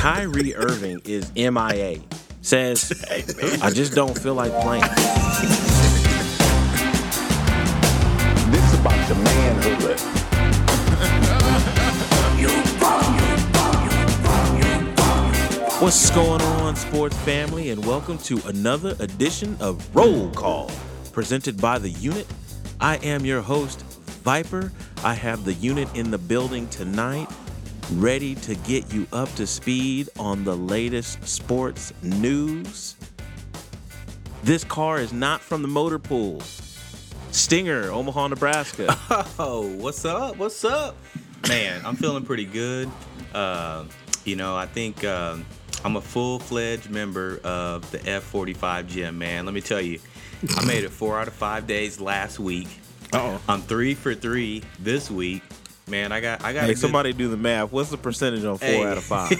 Kyrie Irving is MIA. Says, I just don't feel like playing. This about the manhood. What's going on, sports family, and welcome to another edition of Roll Call, presented by the Unit. I am your host, Viper. I have the unit in the building tonight, ready to get you up to speed on the latest sports news. This car is not from the motor pool. Stinger, Omaha, Nebraska. Oh, what's up? What's up? Man, I'm feeling pretty good. Uh, you know, I think um, I'm a full fledged member of the F45 gym, man. Let me tell you, I made it four out of five days last week. Oh, I'm three for three this week. Man, I got, I got. a hey, good- somebody do the math. What's the percentage on four Hey. out of five?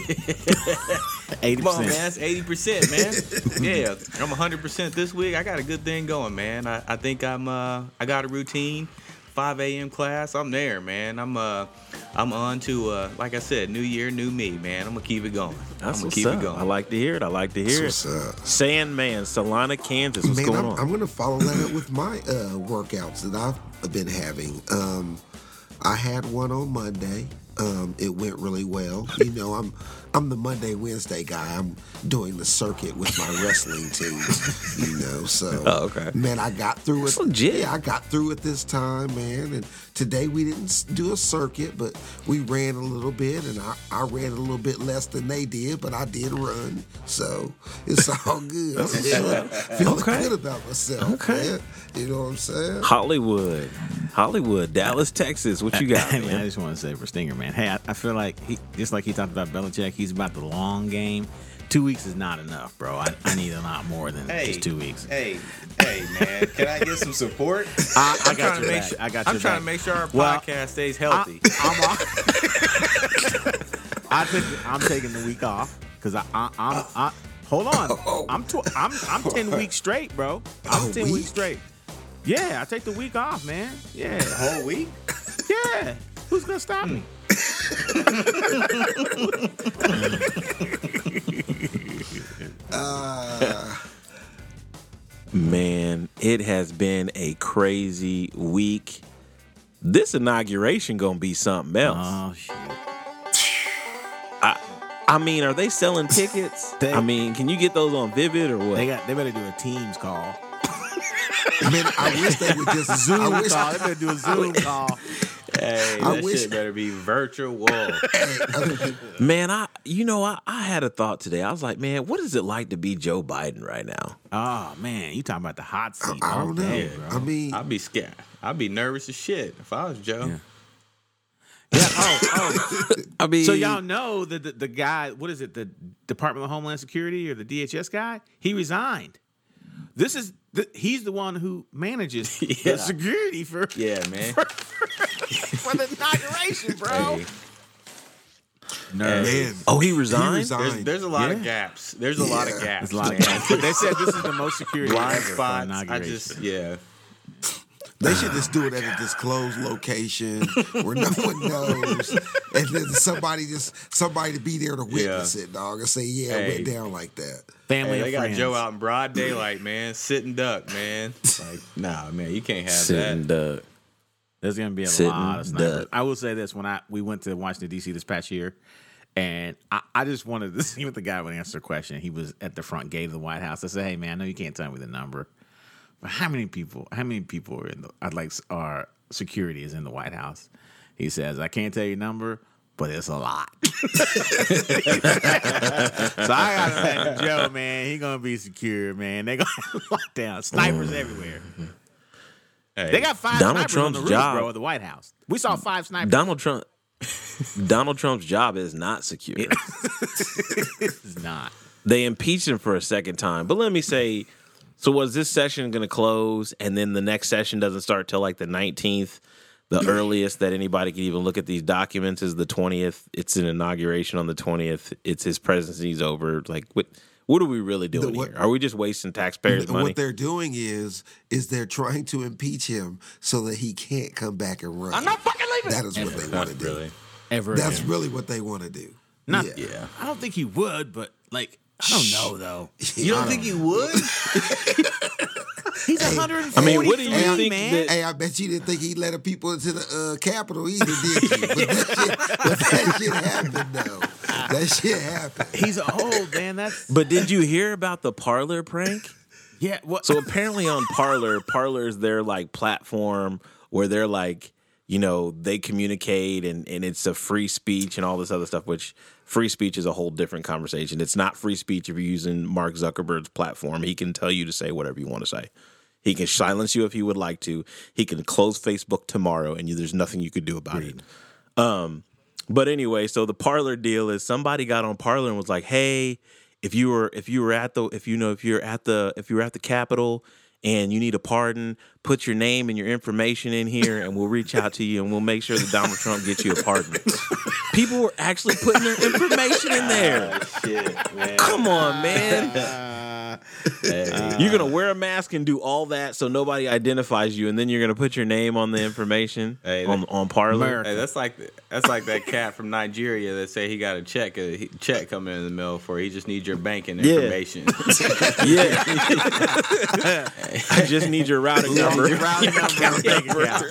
Come on, man. That's 80%, man. yeah, I'm 100% this week. I got a good thing going, man. I, I think I'm uh I got a routine. 5 a.m. class. I'm there, man. I'm uh I'm on to uh like I said, new year, new me, man. I'm gonna keep it going. That's I'm gonna what's keep up. it going. I like to hear it. I like to hear What's it. up? Sandman, Salina, Kansas. What's Man, going I'm, on? I'm going to follow that up with my uh, workouts that I've been having. Um, I had one on Monday. Um, it went really well. You know, I'm I'm the Monday Wednesday guy. I'm doing the circuit with my wrestling team. You know, so Oh, okay. man, I got through it. That's legit. Yeah, I got through it this time, man. And today we didn't do a circuit, but we ran a little bit, and I, I ran a little bit less than they did, but I did run, so it's all good. I'm feeling, feeling Okay. good about myself. Okay. man. You know what I'm saying? Hollywood, Hollywood, Dallas, Texas. What you got, Hey, man, I just want to say for Stinger, man. Hey, I, I feel like he just like he talked about Belichick. He's about the long game. Two weeks is not enough, bro. I, I need a lot more than Hey, just two weeks. Hey, hey, man. Can I get some support? I, I I'm got trying to your make back. sure. I got I'm your trying back. to make sure our Well, podcast stays healthy. I'm off. I took, I'm taking the week off because I, I, I'm. I, hold on. Oh. I'm, tw- I'm I'm ten weeks straight, bro. I'm A ten week? weeks straight. Yeah, I take the week off, man. Yeah, whole week. yeah. Who's gonna stop hmm. me? Uh, Man, it has been a crazy week. This inauguration gonna be something else. Oh shit. I mean, are they selling tickets? They- I mean, can you get those on Vivid or what? They got. They better do a Teams call. man, I wish they would just Zoom I wish, call. They better do a Zoom call. Hey, I that wish- shit better be virtual. man, I you know I, I had a thought today. I was like, man, what is it like to be Joe Biden right now? Oh man, you talking about the hot seat? I all don't know. day, bro. I mean, I'd be scared. I'd be nervous as shit if I was Joe. Yeah. Yeah. Oh, oh. I mean, so y'all know that the, the guy, what is it, the Department of Homeland Security or the DHS guy? He resigned. This is the, he's the one who manages Yeah. the security for Yeah, man. for the inauguration, bro. Hey, Nerve. man, oh, he he resigned. resigned. there's, there's a lot of gaps. There's a lot of gaps. There's a lot of man. guys. But they said this is the most security blind ever for spots. I just yeah. They should just do it at a disclosed location where no one knows, and then somebody just somebody to be there to witness it, dog, and say, "Yeah, it went down like that." Family Hey, and they got friends. Joe out in broad daylight, man, sitting duck, man. Like, nah, man, you can't have Sitting that. Sitting duck. There's gonna be a Sitting lot of snipers. duck. I will say this: when I we went to Washington D.C. this past year, and I, I just wanted to see what the guy would answer the question. He was at the front gate of the White House. I said, "Hey, man, I know you can't tell me the number, but how many people? How many people are in the? I'd like our security is in the White House." He says, "I can't tell you the number." But it's a lot. so I gotta imagine Joe, man, he gonna be secure, man. They gonna lock down snipers everywhere. Hey, They got five Donald snipers on the Trump's roof, job- bro, at the White House. We saw mm. five snipers. Donald Trump. Donald Trump's job is not secure. It's not. they impeached him for a second time. But let me say, so was this session going to close, and then the next session doesn't start till like the nineteenth? The earliest that anybody can even look at these documents is the twentieth. It's an inauguration on the twentieth. It's his presidency's over. Like what? What are we really doing what- here? Are we just wasting taxpayers' money? What they're doing is is they're trying to impeach him so that he can't come back and run. I'm not fucking leaving. That is what they want to do. really. Ever That's again. really what they want to do. Not, Yeah. Yeah. I don't think he would, but like I don't know though. You don't think he would? He's 140. I mean, what do you Hey, think man? that- Hey, I bet you didn't think he let the people into the uh, Capitol either, did you? But that, shit, but that shit happened, though. That shit happened. He's a old man. That's But did you hear about the Parler prank? yeah. What? So apparently on Parler, Parler is their like platform where they're like, you know, they communicate and, and it's a free speech and all this other stuff, which free speech is a whole different conversation. It's not free speech if you're using Mark Zuckerberg's platform. He can tell you to say whatever you want to say. He can silence you if he would like to. He can close Facebook tomorrow and you, there's nothing you could do about it. Um, but anyway, so the Parler deal is somebody got on Parler and was like, "Hey, if you were if you were at the if you know if you're at the if you were at the Capitol and you need a pardon, put your name and your information in here, and we'll reach out to you and we'll make sure that Donald Trump gets you a pardon." People were actually putting their information in there. Oh, shit, man. Come on, man. you're gonna wear a mask and do all that so nobody identifies you, and then you're gonna put your name on the information Hey, on on Parler. Hey, that's like that's like that cat from Nigeria that say he got a check uh, a check coming in the mail for. He just needs your banking information. Yeah. I just need your routing number. Routing number and bank account.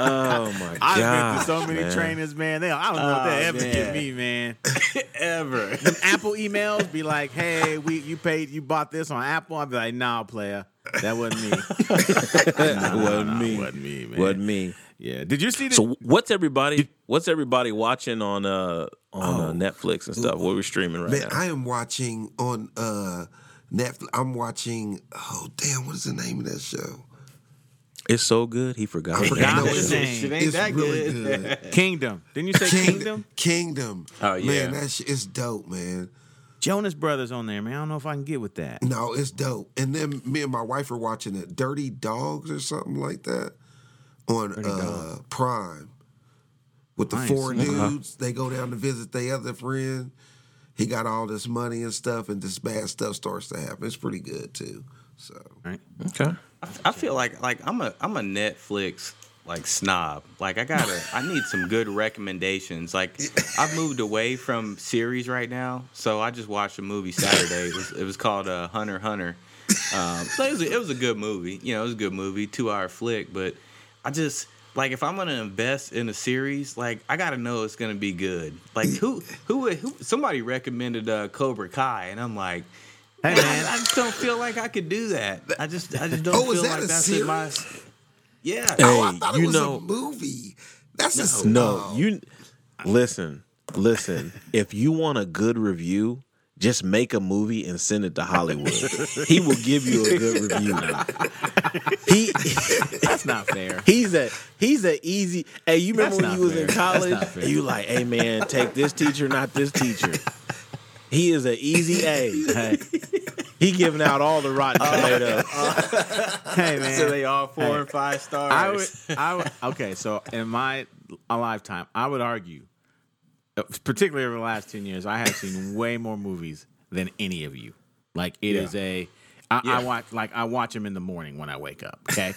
Oh my god! I've been through so many man. trainers, man. They, I don't know what Oh, they ever man. give me, man. Ever. Apple emails be like, "Hey, we you paid, you bought this on Apple." I'd be like, "Nah, player, that wasn't me. It wasn't me. wasn't me, man. Wasn't me. Yeah. Did you see the? So what's everybody what's everybody watching on uh on uh, Netflix and stuff? What we're streaming right Man, now? I am watching on uh, Netflix. I'm watching, oh, damn, what is the name of that show? It's so good. He forgot. I forgot No, the name. Shit ain't It's that really good. good. Kingdom. Didn't you say Kingdom? Kingdom. Oh, yeah. Man, that shit is dope, man. Jonas Brothers on there, man. I don't know if I can get with that. No, it's dope. And then me and my wife are watching it, Dirty Dogs or something like that on uh, Prime with the I ain't four dudes. They go down to visit their other friend. He got all this money and stuff, and this bad stuff starts to happen. It's pretty good too. So Right? Okay. I feel like like I'm a I'm a Netflix like snob. Like I gotta I need some good recommendations. Like I've moved away from series right now, so I just watched a movie Saturday. It was, it was called uh, Hunter Hunter. Um, so it was a, it was a good movie. You know, it was a good movie, two hour flick. But I just like if I'm gonna invest in a series, like I gotta know it's gonna be good. Like who who who somebody recommended uh, Cobra Kai, and I'm like. Hey, Man, man. I just don't feel like I could do that. I just, I just don't Oh, feel that like a that's in my. series? Yeah. oh, I thought you it was know- a movie. That's a No, oh. you listen, listen. If you want a good review, just make a movie and send it to Hollywood. he will give you a good review. He That's not fair. he's a he's a easy. Hey, you remember That's when not you was fair. in college and you like, hey man, take this teacher, not this teacher. He is an easy A. Hey, He giving out all the rotten tomatoes. hey, man. So they all four Hey. and five stars. I would, I would, okay, so in my a lifetime, I would argue, uh, particularly over the last 10 years, I have seen way more movies than any of you. Like, it is a, I Yeah. watch, like, I watch them in the morning when I wake up, okay?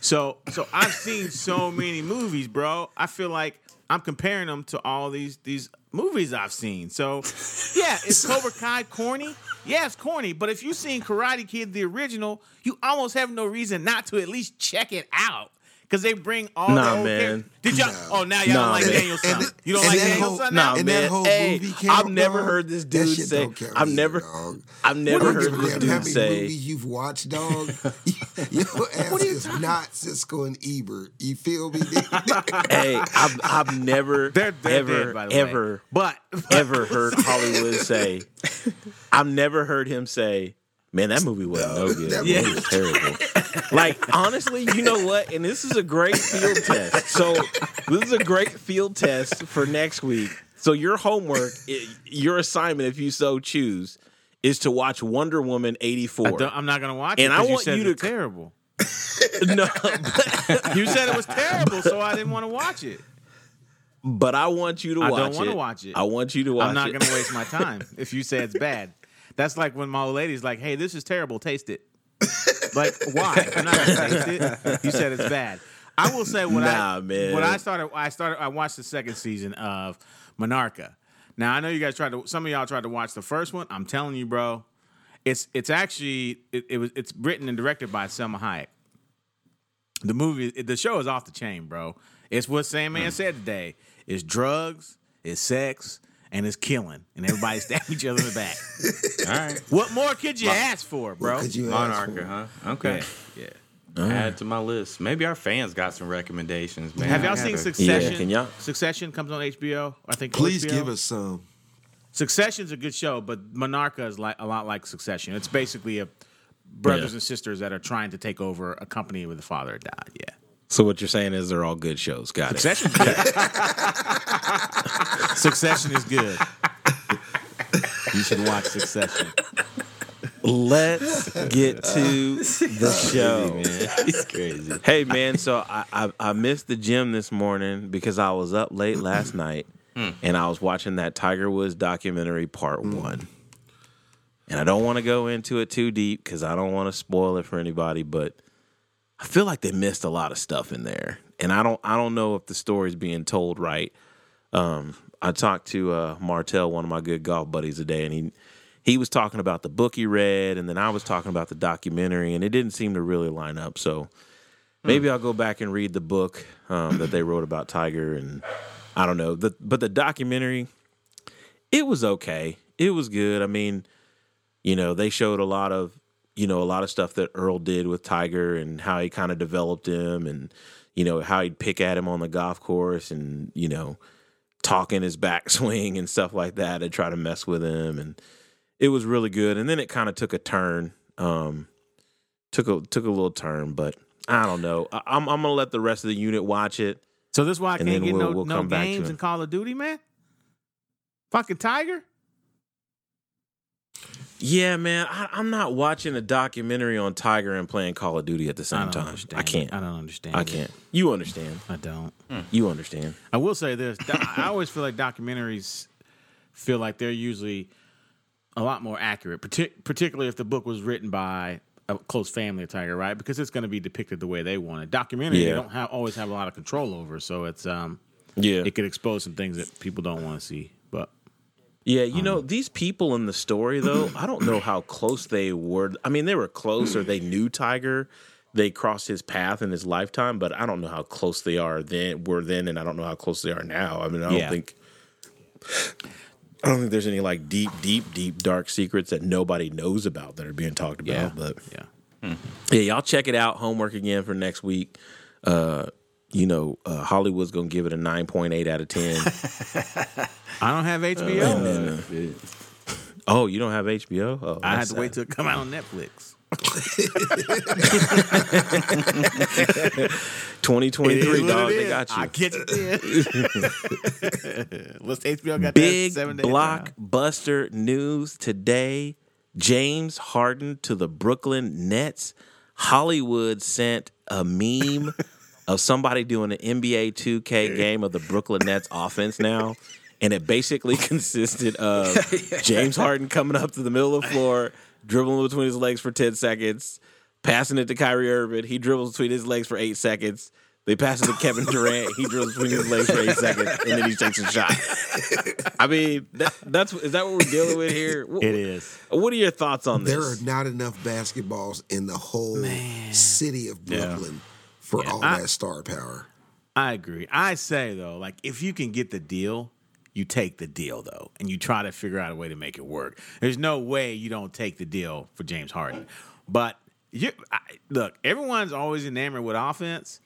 so, so I've seen so many movies, bro. I feel like I'm comparing them to all these, these movies I've seen. So, yeah, is Cobra Kai corny? Yeah, it's corny, but if you've seen Karate Kid, the original, you almost have no reason not to at least check it out. Because they bring all Nah, the old man. characters. Did y'all? No. Oh, now y'all Nah, don't like man. Daniel Son. And You don't and like that Daniel whole- Son Nah, now? And man. that whole hey, movie count, I've never dog? heard this That dude shit say. don't count I've never, dog. I've never don't heard give a this how dude many say. movies you've watched, dog. Your ass is not Siskel and Ebert. You feel me? hey, I've, I've never, They're, they're ever, dead, by the ever, way. But ever heard Hollywood say. I've never heard him say, "Man, that movie wasn't no, good. that That movie- movie was terrible." like honestly, you know what? And this is a great field test. So this is a great field test for next week. So your homework, your assignment, if you so choose, is to watch Wonder Woman 84. I four. don't- I'm not going to watch And it. I 'cause want said you to- terrible. no, You said it was terrible, so I didn't want to watch it. but I want you to I watch don't wanna watch it. I want you to watch it. I'm not going to waste my time if you say it's bad. That's like when my old lady's like, "Hey, this is terrible. Taste it." like, why? I'm not to taste it. You said it's bad. I will say when Nah, I man. when I started I started I watched the second season of Monarca. Now I know you guys tried to some of y'all tried to watch the first one. I'm telling you, bro, it's it's actually it, it was it's written and directed by Salma Hayek. The movie the show is off the chain, bro. It's what Sandman hmm. said today. It's drugs, it's sex, and it's killing, and everybody stab each other in the back. All right. What more could you ask for, bro? Could you ask Monarca, for- huh? Okay. yeah. Add to my list. Maybe our fans got some recommendations, man. Have y'all seen gotta- Succession? Yeah, can y'all- Succession comes on HBO. I think. Please HBO. give us some. Succession's a good show, but Monarca is like a lot like Succession. It's basically a brothers Yeah. and sisters that are trying to take over a company where the father had died. Yeah. So what you're saying is they're all good shows. Got it. Succession's. Succession is good. You should watch Succession. Let's get to the show. It's crazy. Hey man, so I, I I missed the gym this morning because I was up late last mm. night mm. and I was watching that Tiger Woods documentary part mm. one. And I don't want to go into it too deep because I don't want to spoil it for anybody, but I feel like they missed a lot of stuff in there. And I don't I don't know if the story's being told right. Um, I talked to uh, Martell, one of my good golf buddies, today, and he he was talking about the book he read, and then I was talking about the documentary, and it didn't seem to really line up. So maybe I'll go back and read the book um, that they wrote about Tiger, and I don't know. The, but the documentary, it was okay. It was good. I mean, you know, they showed a lot of you know a lot of stuff that Earl did with Tiger and how he kind of developed him, and you know how he'd pick at him on the golf course, and you know talking his backswing and stuff like that and try to mess with him. And it was really good. And then it kind of took a turn um took a took a little turn but i don't know. I, i'm i'm gonna let the rest of the unit watch it. So this why I can't get we'll- no, we'll no to games in Call of Duty, man. Fucking Tiger. Yeah man I, i'm not watching a documentary on tiger and playing call of duty at the same don't time understand i can't. I don't understand. i can't you understand I don't. you understand I will say this. I always feel like documentaries feel like they're usually a lot more accurate, partic- particularly if the book was written by a close family of Tiger, right? Because it's going to be depicted the way they want it. Documentary, they Yeah. don't have, always have a lot of control over, so it's um, yeah it could expose some things that people don't want to see. Yeah, you know, these people in the story though, I don't know how close they were. I mean, they were close or they knew Tiger. They crossed his path in his lifetime, but I don't know how close they are then were then and I don't know how close they are now. I mean, I don't Yeah. think I don't think there's any like deep, deep, deep dark secrets that nobody knows about that are being talked about. yeah, But yeah. yeah, y'all check it out. Homework again for next week. Uh, you know, uh, Hollywood's gonna give it a nine point eight out of ten. I don't have HBO. and then, uh, oh, you don't have HBO? Oh, I had to wait sad. till it come out on Netflix. 2023, It is dog. They got you. I get it. then. What's HBO got? Big that seven day trial? blockbuster news today. James Harden to the Brooklyn Nets. Hollywood sent a meme of somebody doing an NBA 2K game of the Brooklyn Nets offense now. And it basically consisted of James Harden coming up to the middle of the floor, dribbling between his legs for 10 seconds, passing it to Kyrie Irving. He dribbles between his legs for eight seconds. They pass it to Kevin Durant. He dribbles between his legs for eight seconds, and then he takes a shot. I mean, that, that's is that what we're dealing with here? Wh- It is. What are your thoughts on this? There are not enough basketballs in the whole city of Brooklyn for all I- that star power. I agree. I say though, like if you can get the deal, you take the deal though, and you try to figure out a way to make it work. There's no way you don't take the deal for James Harden. But you I, look, everyone's always enamored with offense.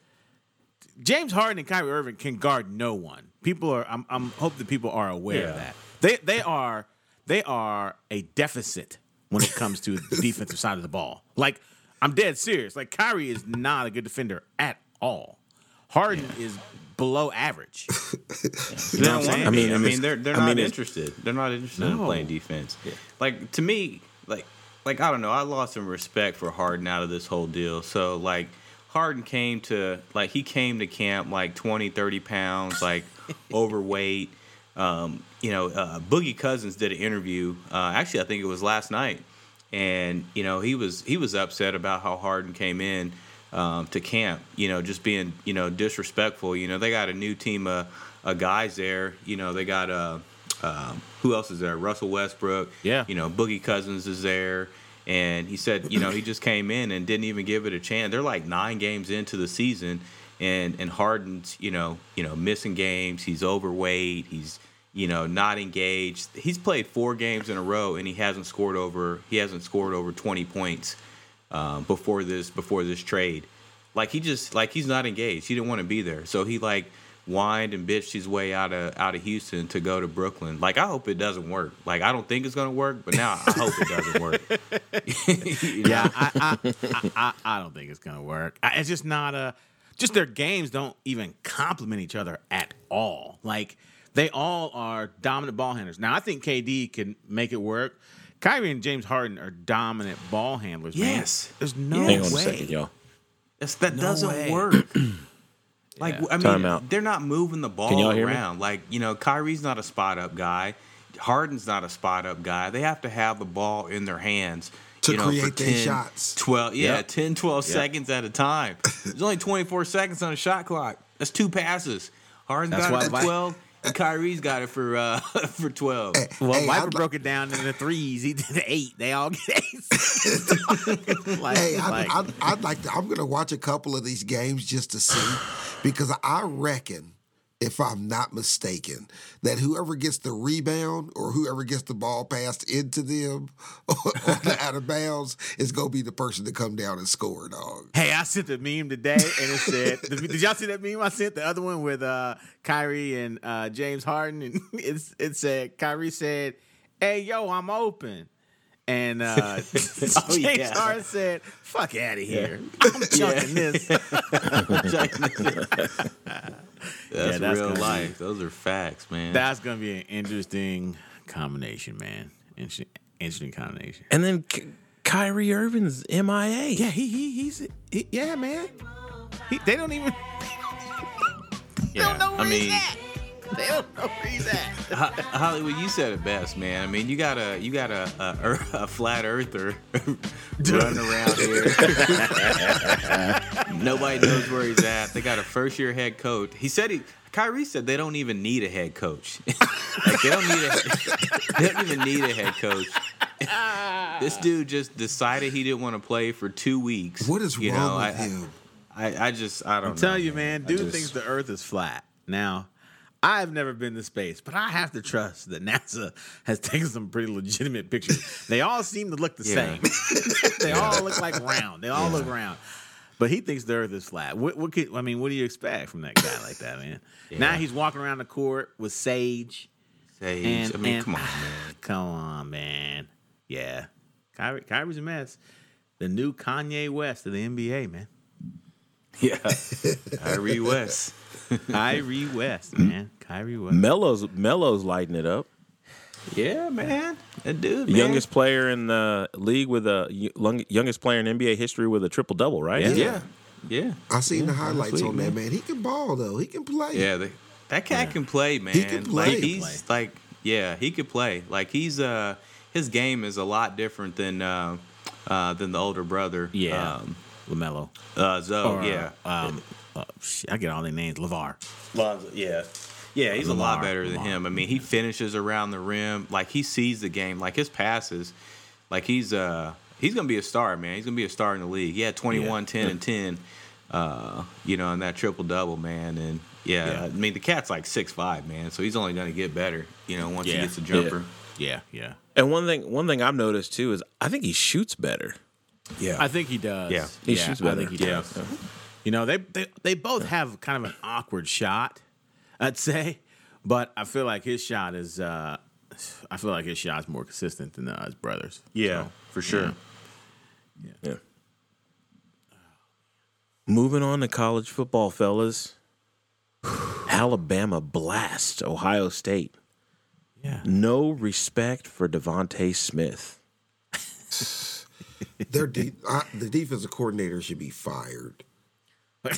James Harden and Kyrie Irving can guard no one. People are. I'm, I'm hope that people are aware of that. They they are they are a deficit when it comes to the defensive side of the ball. Like I'm dead serious. Like Kyrie is not a good defender at all. Harden is below average. They don't want I mean, be. I it's- mean, they're they're I not mean, interested. They're not interested in playing defense. Like to me, like like I don't know. I lost some respect for Harden out of this whole deal. So like Harden came to like he came to camp like 20, 30 pounds, like overweight. Um, you know, uh, Boogie Cousins did an interview. Uh, actually, I think it was last night, and you know he was he was upset about how Harden came in um, to camp. You know, just being you know disrespectful. You know, they got a new team of, of guys there. You know, they got uh, um, who else is there? Russell Westbrook. Yeah. You know, Boogie Cousins is there. And he said, you know, he just came in and didn't even give it a chance. They're like nine games into the season, and and Harden's, you know, you know, missing games. He's overweight. He's, you know, not engaged. He's played four games in a row, and he hasn't scored over. He hasn't scored over twenty points um, before this before this trade. Like he just like he's not engaged. He didn't want to be there, so he like whined and bitched his way out of out of Houston to go to Brooklyn. Like I hope it doesn't work. Like I don't think it's gonna work, but now I hope it doesn't work. You know? Yeah, I, I, I, I, I don't think it's gonna work. I, it's just not a. Just their games don't even complement each other at all. Like they all are dominant ball handlers. Now I think KD can make it work. Kyrie and James Harden are dominant ball handlers. man. Yes. there's no Hang on way. a second, y'all. That's, that No doesn't way. work. Like Yeah. I mean, Time out. they're not moving the ball Can y'all hear me? around. Like you know, Kyrie's not a spot up guy. Harden's not a spot up guy. They have to have the ball in their hands To you know, create for their 10, shots. 12, yeah, Yep. 10, 12 Yep. seconds at a time. There's only 24 seconds on a shot clock. That's two passes. Harden's That's got why it for Vi- 12, and Kyrie's got it for uh, for 12. Well, Hey, Viper I'd- broke it down into threes. He did eight. They all get eight. like, Hey, I'd, I'd, I'd like to. I'm going to watch a couple of these games just to see, because I reckon, if I'm not mistaken, that whoever gets the rebound or whoever gets the ball passed into them on the out of bounds is going to be the person to come down and score, dog. Hey, I sent a meme today, and it said, "Did y'all see that meme I sent? The other one with uh, Kyrie and uh, James Harden, and it's it said Kyrie said, "Hey, yo, I'm open," and uh, James Oh, yeah. Harden said, "Fuck out of here, I'm chunking this." That's, that's real gonna life. Those are facts, man. That's gonna be an interesting combination, man. Interesting, interesting combination. And then K- Kyrie Irving's MIA. Yeah, he, he he's he, yeah, man. He, they don't even. they don't know where I mean- he's at. They don't know where he's at. Hollywood, you said it best, man. I mean, you got a you got a a, a flat earther running around here. Nobody knows where he's at. They got a first year head coach. He said he. Kyrie said they don't even need a head coach. like they don't need a. They don't even need a head coach. this dude just decided he didn't want to play for two weeks. What is you wrong know, with I, him? I, I just I don't I'm telling you, man, I dude just- thinks the Earth is flat. Now, I've never been to space, but I have to trust that NASA has taken some pretty legitimate pictures. They all seem to look the Yeah. same. they all look like round. They all look round. But he thinks the Earth is flat. What, what could, I mean, what do you expect from that guy like that, man? Now he's walking around the court with Sage. Sage. And, I mean, and- come on, man. Come on, man. Yeah. Kyrie, Kyrie's a mess. The new Kanye West of the NBA, man. Yeah, Kyrie West. Kyrie West, man. Kyrie West. Melo's Melo's lighting it up. Yeah, man. That dude, man. Youngest player in the league with a youngest player in NBA history with a triple double, right? Yeah. Yeah. I seen the highlights sweet, on that man. He can ball though. He can play. Yeah. They, that cat can play, man. He can play. Like, He can he's like, yeah, he could play. Like he's uh his game is a lot different than uh, uh than the older brother. Yeah. Um, LaMelo. uh Zoe, Or, yeah. Um, uh, I get all their names. LaVar. Lonzo, yeah. Yeah, he's a lot better than Lamar. him. I mean, he finishes around the rim. Like he sees the game. Like his passes. Like he's uh he's gonna be a star, man. He's gonna be a star in the league. He had 21, 10, and 10, uh, you know, in that triple double, man. And yeah, Yeah. I mean the cat's like six five, man. So he's only gonna get better, you know, once Yeah. he gets a jumper. Yeah, yeah. And one thing one thing I've noticed too is I think he shoots better. Yeah. I think he does. Yeah. He shoots better. I think he Yeah. does. You know, they, they they both have kind of an awkward shot, I'd say, but I feel like his shot is. uh I feel like his shot's more consistent than uh, his brothers. yeah, So, for sure. Yeah. Moving on to college football, fellas. Alabama blast Ohio State. Yeah. No respect for DeVonta Smith. Their de- I, the defensive coordinator should be fired.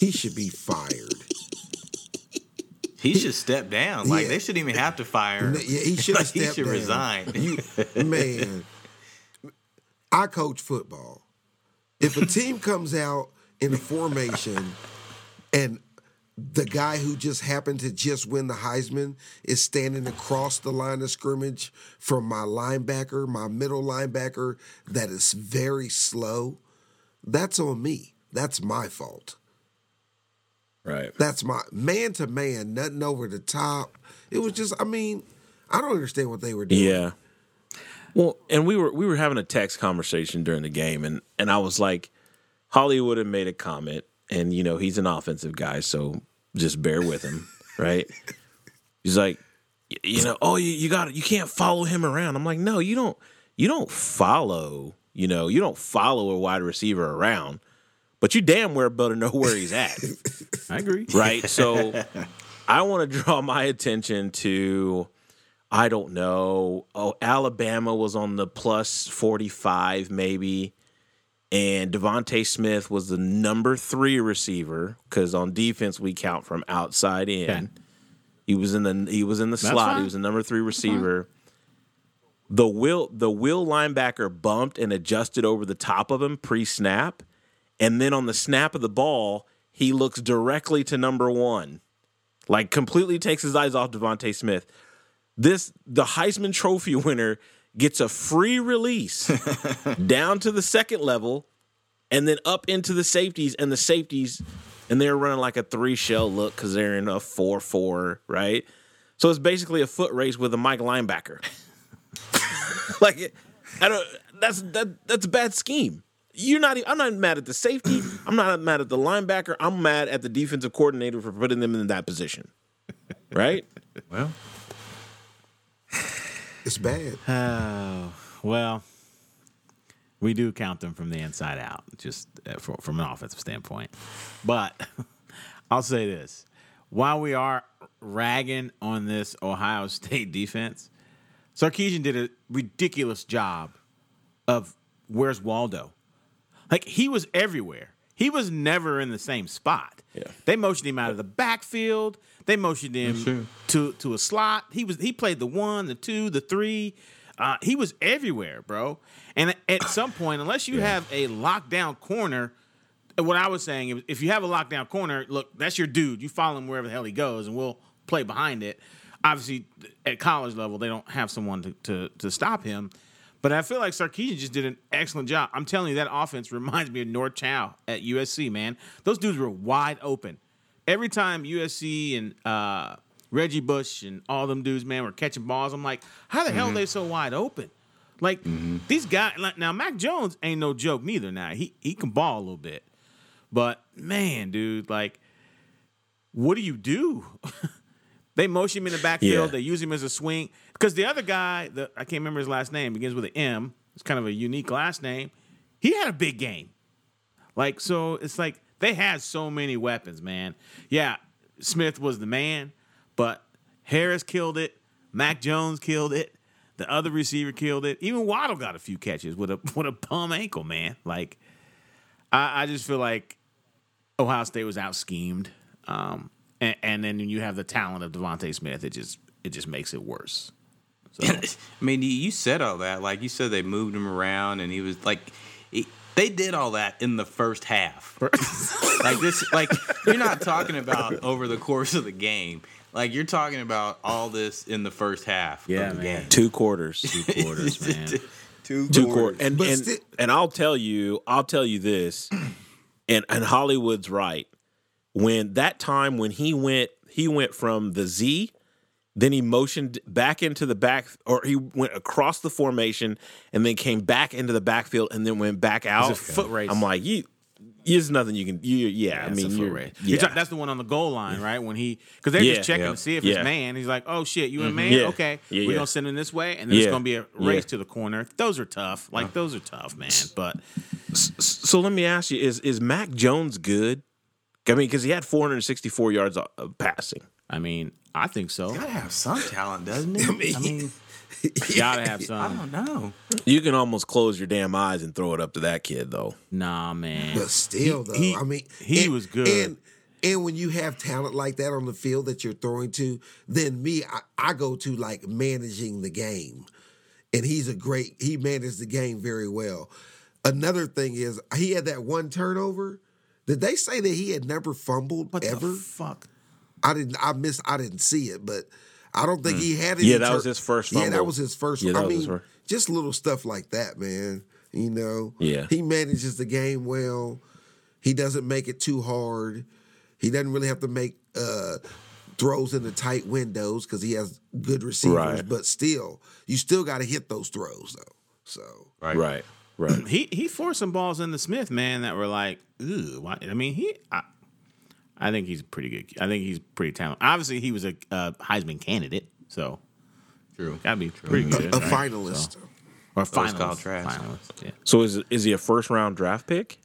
he should be fired. He should step down. Like Yeah. they shouldn't even have to fire him. Yeah, he should Like, he should down. resign. You, man, I coach football. If a team comes out in a formation and the guy who just happened to just win the Heisman is standing across the line of scrimmage from my linebacker, my middle linebacker, that is very slow, that's on me. That's my fault. Right. That's my man to man, nothing over the top. It was just, I mean, I don't understand what they were doing. Yeah. Well, and we were we were having a text conversation during the game, and and I was like, Hollywood had made a comment, and you know he's an offensive guy, so just bear with him, right? He's like, you know, oh, you, you got you can't follow him around. I'm like, no, you don't. You don't follow. You know, you don't follow a wide receiver around, but you damn well better know where he's at. I agree. right? So I want to draw my attention to I don't know. Oh, Alabama was on the plus 45 maybe. And DeVonta Smith was the number three receiver because on defense we count from outside in. Okay. He was in the he was in the slot. fine. He was the number three receiver. The will the will linebacker bumped and adjusted over the top of him pre snap, and then on the snap of the ball, he looks directly to number one, like completely takes his eyes off DeVonta Smith. This the Heisman Trophy winner gets a free release down to the second level, and then up into the safeties, and the safeties, and they're running like a three shell look because they're in a four four, right? So it's basically a foot race with a Mike linebacker. like I don't. That's that. That's a bad scheme. You're not. I'm not mad at the safety. I'm not mad at the linebacker. I'm mad at the defensive coordinator for putting them in that position. Right? Well, It's bad. Oh, well, we do count them from the inside out, just uh, for, from an offensive standpoint. But I'll say this while we are ragging on this Ohio State defense, Sarkisian did a ridiculous job of where's Waldo? Like he was everywhere. He was never in the same spot. Yeah. They motioned him out of the backfield. They motioned him to to a slot. He was he played the one, the two, the three. Uh, he was everywhere, bro. And at some point, unless you have a lockdown corner, what I was saying, if- if you have a lockdown corner, look, that's your dude. You follow him wherever the hell he goes, and we'll play behind it. Obviously, at college level, they don't have someone to, to, to stop him. But I feel like Sarkisian just did an excellent job. I'm telling you, that offense reminds me of Norm Chow at USC, man. Those dudes were wide open. Every time USC and uh, Reggie Bush and all them dudes, man, were catching balls, I'm like, how the hell are they so wide open? Like these guys. Like, now, Mac Jones ain't no joke neither. Now he he can ball a little bit, but man, dude, like, what do you do? they motion him in the backfield. Yeah. They use him as a swing because the other guy, the I can't remember his last name, begins with an M. It's kind of a unique last name. He had a big game. Like so, it's like they had so many weapons, man. Yeah, Smith was the man, but Harris killed it. Mac Jones killed it. The other receiver killed it. Even Waddle got a few catches with a with a bum ankle, man. Like I, I just feel like Ohio State was out schemed. Um, and, and then you have the talent of DeVonta Smith, it just it just makes it worse. So I mean, you- you said all that. Like you said, they moved him around, and he was like, he- they did all that in the first half. like this, like you're not talking about over the course of the game. Like you're talking about all this in the first half. Yeah, of the man. game. Two quarters. two quarters, man. Two, two quarters. quarters. And and, sti- and I'll tell you, I'll tell you this, and and Hollywood's right. When that time when he went, he went from the Z, then he motioned back into the back, or he went across the formation, and then came back into the backfield, and then went back out. a foot race. I'm like, you, there's nothing you can. You, yeah, I mean, you're, yeah. You're talking- that's the one on the goal line, right? When he because they're Yeah. just checking Yeah. to see if Yeah. it's man. He's like, "Oh shit, you a mm-hmm. man? Yeah. Okay, Yeah, we're yeah. gonna send him this way, and then it's gonna be a race Yeah. to the corner." Those are tough. Like those are tough, man. But So let me ask you: Is is Mac Jones good? I mean, because he had 464 yards of of passing. I mean, I think so. Gotta have some talent, doesn't it? I mean, Gotta have some. I don't know. You can almost close your damn eyes and throw it up to that kid, though. Nah, man. But still, though, he- I mean, he and- was good. And and when you have talent like that on the field that you're throwing to, then me, I, I go to like managing the game, and he's a great. He managed the game very well. another thing is he had that one turnover. Did they say that he had never fumbled What ever? the fuck? I didn't. I missed. I didn't see it, but I don't think he had any. Hmm. Yeah, that was his first Yeah, that was his first. Yeah, I mean, first. just little stuff like that, man. You know. Yeah. He manages the game well. He doesn't make it too hard. He doesn't really have to make uh, throws in the tight windows because he has good receivers. Right. But still, you still got to hit those throws though. So Right. Right. Right. He he forced some balls into Smith, man, that were like, ooh. Why? I mean, he. I, I think he's pretty good. I think he's pretty talented. Obviously, he was a uh, Heisman candidate, so True. gotta be pretty good. a right? finalist. So- or Those finalist. Kyle Trask. finalist. Yeah, So is is he a first round draft pick?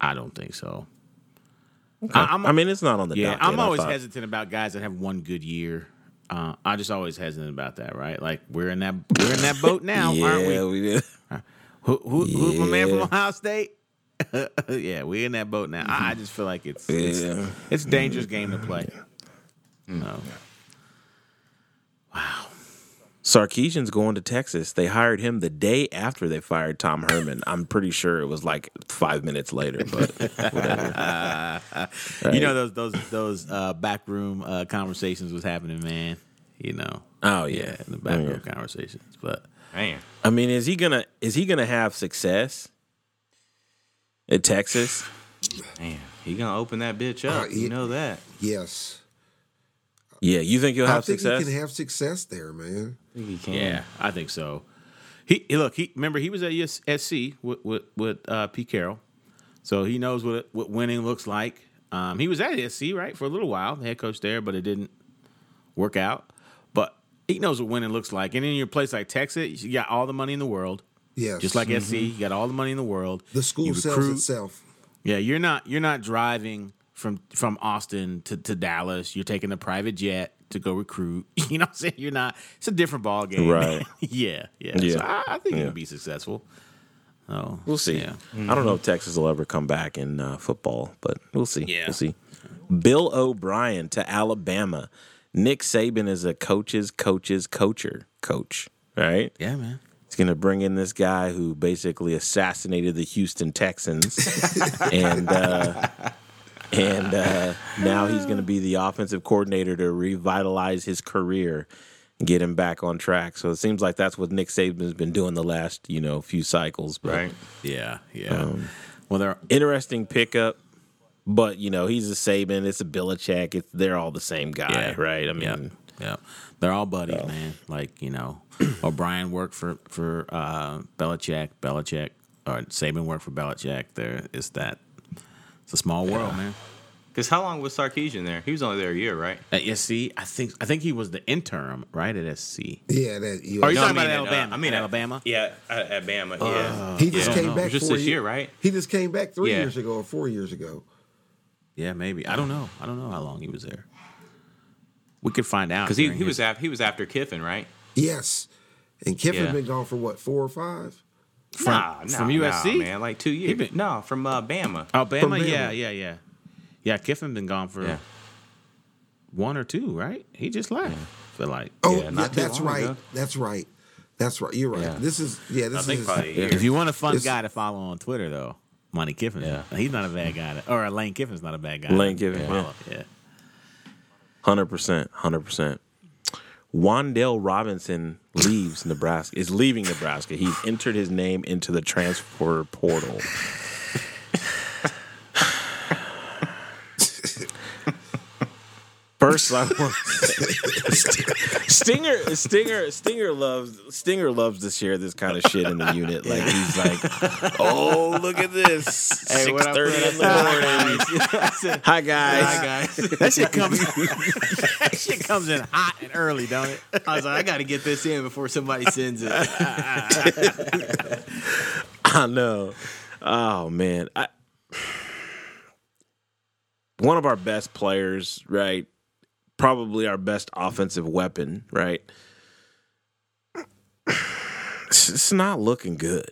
I don't think so. I, I'm, I mean, it's not on the yeah, docket. I'm always hesitant about guys that have one good year. Uh, I just always hesitant about that, right? Like we're in that we're in that boat now, aren't we? We did. Who, who, who's my man from Ohio State? yeah, we're in that boat now. I I just feel like it's it's, Yeah. it's a dangerous game to play. No. Wow. Sarkisian's going to Texas. They hired him the day after they fired Tom Herman. I'm pretty sure it was like five minutes later, but whatever. You know those those those uh, backroom uh, conversations was happening, man. You know, Oh yeah, in the Oh, backroom yeah. conversations. But Man. I mean, is he gonna is he gonna have success at Texas? Man. He gonna open that bitch up. Uh, you know that. Yes, Yeah, you think he'll have I have think success? he can have success there, man. I think he can. yeah, I think so. He he- look. He remember he was at USC with with, with uh, Pete Carroll, so he knows what what winning looks like. Um, he was at SC right for a little while, the head coach there, but it didn't work out. But he knows what winning looks like. And in your place like Texas, you got all the money in the world. Yes, Just like SC, you got all the money in the world. the school You sells itself. Yeah, you're not you're not driving from from Austin to, to Dallas. You're taking a private jet to go recruit. You know what I'm saying? You're not. It's a different ball game. Right. yeah, yeah. Yeah. So I, I think Yeah. he can be successful. Oh, We'll see. Yeah. I don't know if Texas will ever come back in uh, football, but we'll see. Yeah. We'll see. Bill O'Brien to Alabama. Nick Saban is a coach's coach's coacher coach, right? Yeah, man. He's going to bring in this guy who basically assassinated the Houston Texans, and uh, and uh, now he's going to be the offensive coordinator to revitalize his career and get him back on track. So it seems like that's what Nick Saban's been doing the last you know few cycles. But Right. Yeah, yeah. Um, well, they're interesting pickup. But you know he's a Saban, it's a Belichick. It's they're all the same guy, Yeah. right? I mean, yeah, yeah. They're all buddies, man. Like you know, O'Brien worked for for uh, Belichick. Belichick or Saban worked for Belichick. There is that. It's a small world, man. Because how long was Sarkisian there? He was only there a year, right? At SC, I think I think he was the interim, right? At SC. Yeah, that you. Are you No, I talking mean about at, uh, Alabama? I mean at- Alabama. Yeah, at, at Bama. yeah. he just Yeah. came back just four this ye- year, right? He just came back three Yeah. years ago or four years ago. Yeah, maybe. I don't know. I don't know how long he was there. We could find out Because he, he was his- after he was after Kiffin, right? Yes, and Kiffin Yeah. been gone for what four or five? from, nah, nah, from USC. nah, man, like two years. been- no, from uh, Bama. Alabama, From Bama. yeah, yeah, yeah, yeah. Kiffin been gone for Yeah. one or two, right? He just left. Feel like. Oh, Yeah, yeah, not too that's long right. ago. That's right. That's right. You're right. Yeah. This is yeah. I This think is probably a. If you want a fun It's- guy to follow on Twitter, though, Monte Kiffin. Yeah. he's not a bad guy. To, or Lane Kiffin's not a bad guy. Lane to Kiffin, follow. Yeah. Hundred percent, hundred percent. Wan'Dale Robinson leaves Nebraska. Is leaving Nebraska. He's entered his name into the transfer portal. First, I want Stinger, Stinger, Stinger loves Stinger loves to share this kind of shit in the unit. Like he's like, "Oh, look at this, six what I thirty put in the morning." Hi guys. Hi guys. That shit comes. that shit comes in hot and early, don't it? I was like, I got to get this in before somebody sends it. I know. Oh man, I, one of our best players, right? Probably our best offensive weapon, right? It's, not looking good.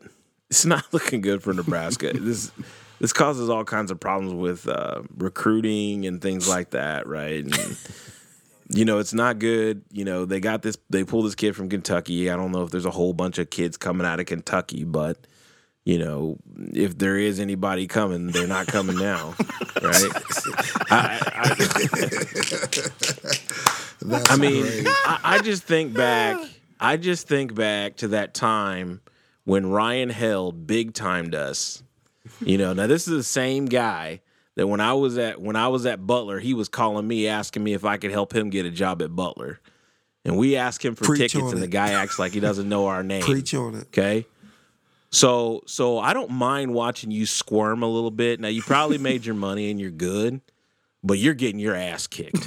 It's not looking good for Nebraska. this this causes all kinds of problems with uh, recruiting and things like that, right? And, you know, it's not good. You know, they got this. They pulled this kid from Kentucky. I don't know if there's a whole bunch of kids coming out of Kentucky, but you know, if there is anybody coming, they're not coming now, right? I, I, I mean. I, I just think back. I just think back to that time when Ryan Held big timed us. You know, now this is the same guy that when I was at when I was at Butler, he was calling me asking me if I could help him get a job at Butler. And we asked him for Preach tickets and the guy acts like he doesn't know our name. Preach on it. Okay. So so I don't mind watching you squirm a little bit. Now you probably made your money and you're good, but you're getting your ass kicked.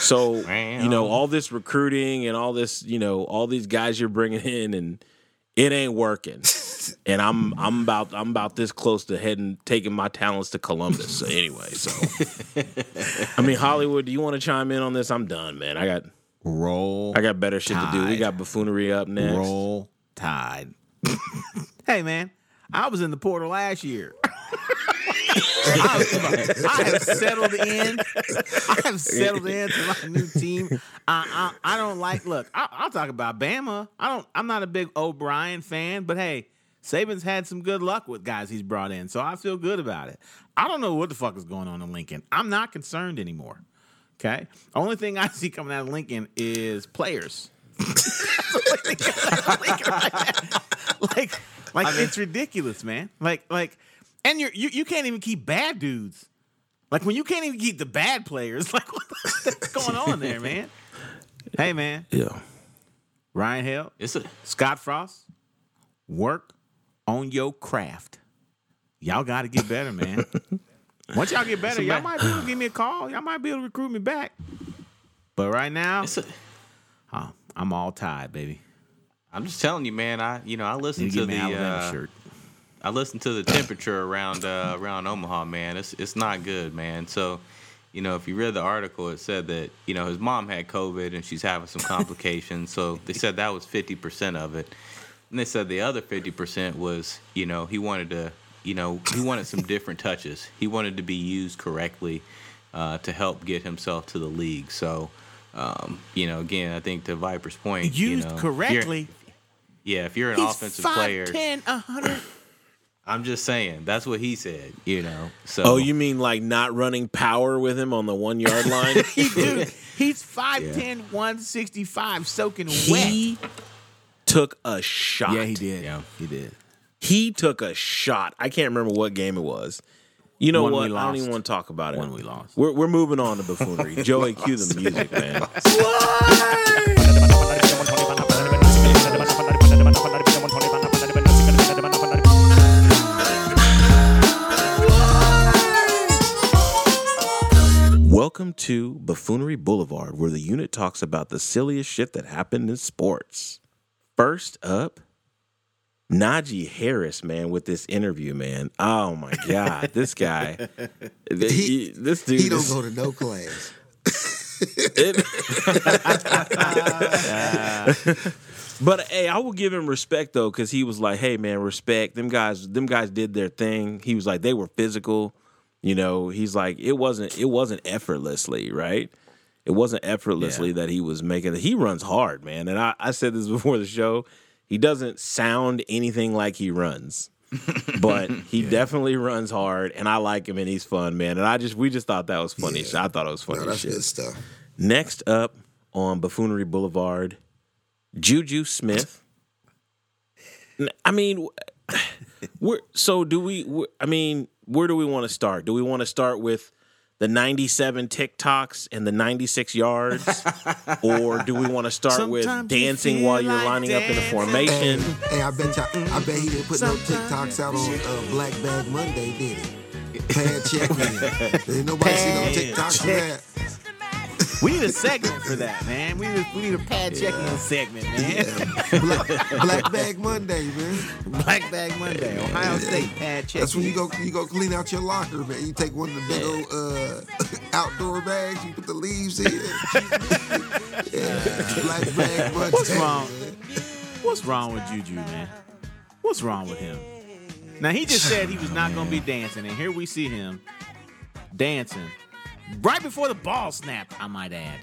so you know all this recruiting and all this you know all these guys you're bringing in and it ain't working. And I'm I'm about I'm about this close to heading taking my talents to Columbus. So anyway, so I mean Hollywood, do you want to chime in on this? I'm done, man. I got Roll. I got better shit to do. We got buffoonery up next. Roll Tide. hey man, I was in the portal last year. I, I have settled in. I have settled into my new team. I, I, I don't like. Look, I, I'll talk about Bama. I don't. I'm not a big O'Brien fan, but hey, Saban's had some good luck with guys he's brought in, so I feel good about it. I don't know what the fuck is going on in Lincoln. I'm not concerned anymore. Okay, only thing I see coming out of Lincoln is players. like, like it's ridiculous, man. Like, like, and you're, you you can't even keep bad dudes. Like when you can't even keep the bad players. Like what's going on there, man? Hey, man, Yeah. Ryan Held, It's a Scott Frost, work on your craft. Y'all got to get better, man. Once y'all get better, y'all might be able to give me a call. Y'all might be able to recruit me back. But right now, a. I'm all tied, baby. I'm just telling you, man. I you know I listen to to get me the uh, shirt. I listen to the temperature around uh, around Omaha, man. It's it's not good, man. So, you know, if you read the article, it said that you know his mom had COVID and she's having some complications. so they said that was fifty percent of it, and they said the other fifty percent was you know he wanted to you know he wanted some different touches. He wanted to be used correctly uh, to help get himself to the league. So. Um, you know, again, I think to Viper's point, Used you're- correctly. Yeah, if you're an He's offensive 5'10", player, 100. I'm just saying that's what he said. You know, so Oh, you mean like not running power with him on the one yard line? He dude, he's 5'10", 165, soaking wet. he took a shot. Yeah, he did. Yeah. he did. He took a shot. I can't remember what game it was. You know One what? I don't even want to talk about it. When we lost. We're, we're moving on to buffoonery. Joey, cue the music, man. Welcome to Buffoonery Boulevard, where the unit talks about the silliest shit that happened in sports. First up, Najee Harris, man, with this interview, man. Oh my God, this guy, He- this dude, He don't go to no class. it- but hey, I will give him respect though, because he was like, "Hey, man, respect them guys. Them guys did their thing." He was like, "They were physical." You know, he's like, "It wasn't. It wasn't effortlessly, right? It wasn't effortlessly that he was making it. He runs hard, man. And I, I said this before the show. He doesn't sound anything like he runs." but he definitely runs hard, and I like him, and he's fun, man. And I just we just thought that was funny. Yeah. I thought it was funny No, that's shit. good stuff. Next up on Buffoonery Boulevard, Juju Smith. I mean, we're so do we? we I mean, where do we want to start? Do we want to start with the 97 TikToks and the 96 yards, or do we want to start with Sometimes you dancing feel while you're like lining up in a formation? Hey, I bet y'all, I bet he didn't put no TikToks out on uh, Black Bag Monday, did he? Pad check in. Ain't nobody see no Pad TikToks for check. that. We need a segment for that, man. We need, we need a pad checking segment, man. Black, Black Bag Monday, man. Black Bag Monday, Ohio State pad check. That's when you go you go clean out your locker, man. You take one of the big old uh, outdoor bags, you put the leaves in. yeah. Black Bag Monday. What's wrong? man. What's wrong with Juju, man? What's wrong with him? Now he just said he was not going to be dancing, and here we see him dancing, right before the ball snapped. I might add.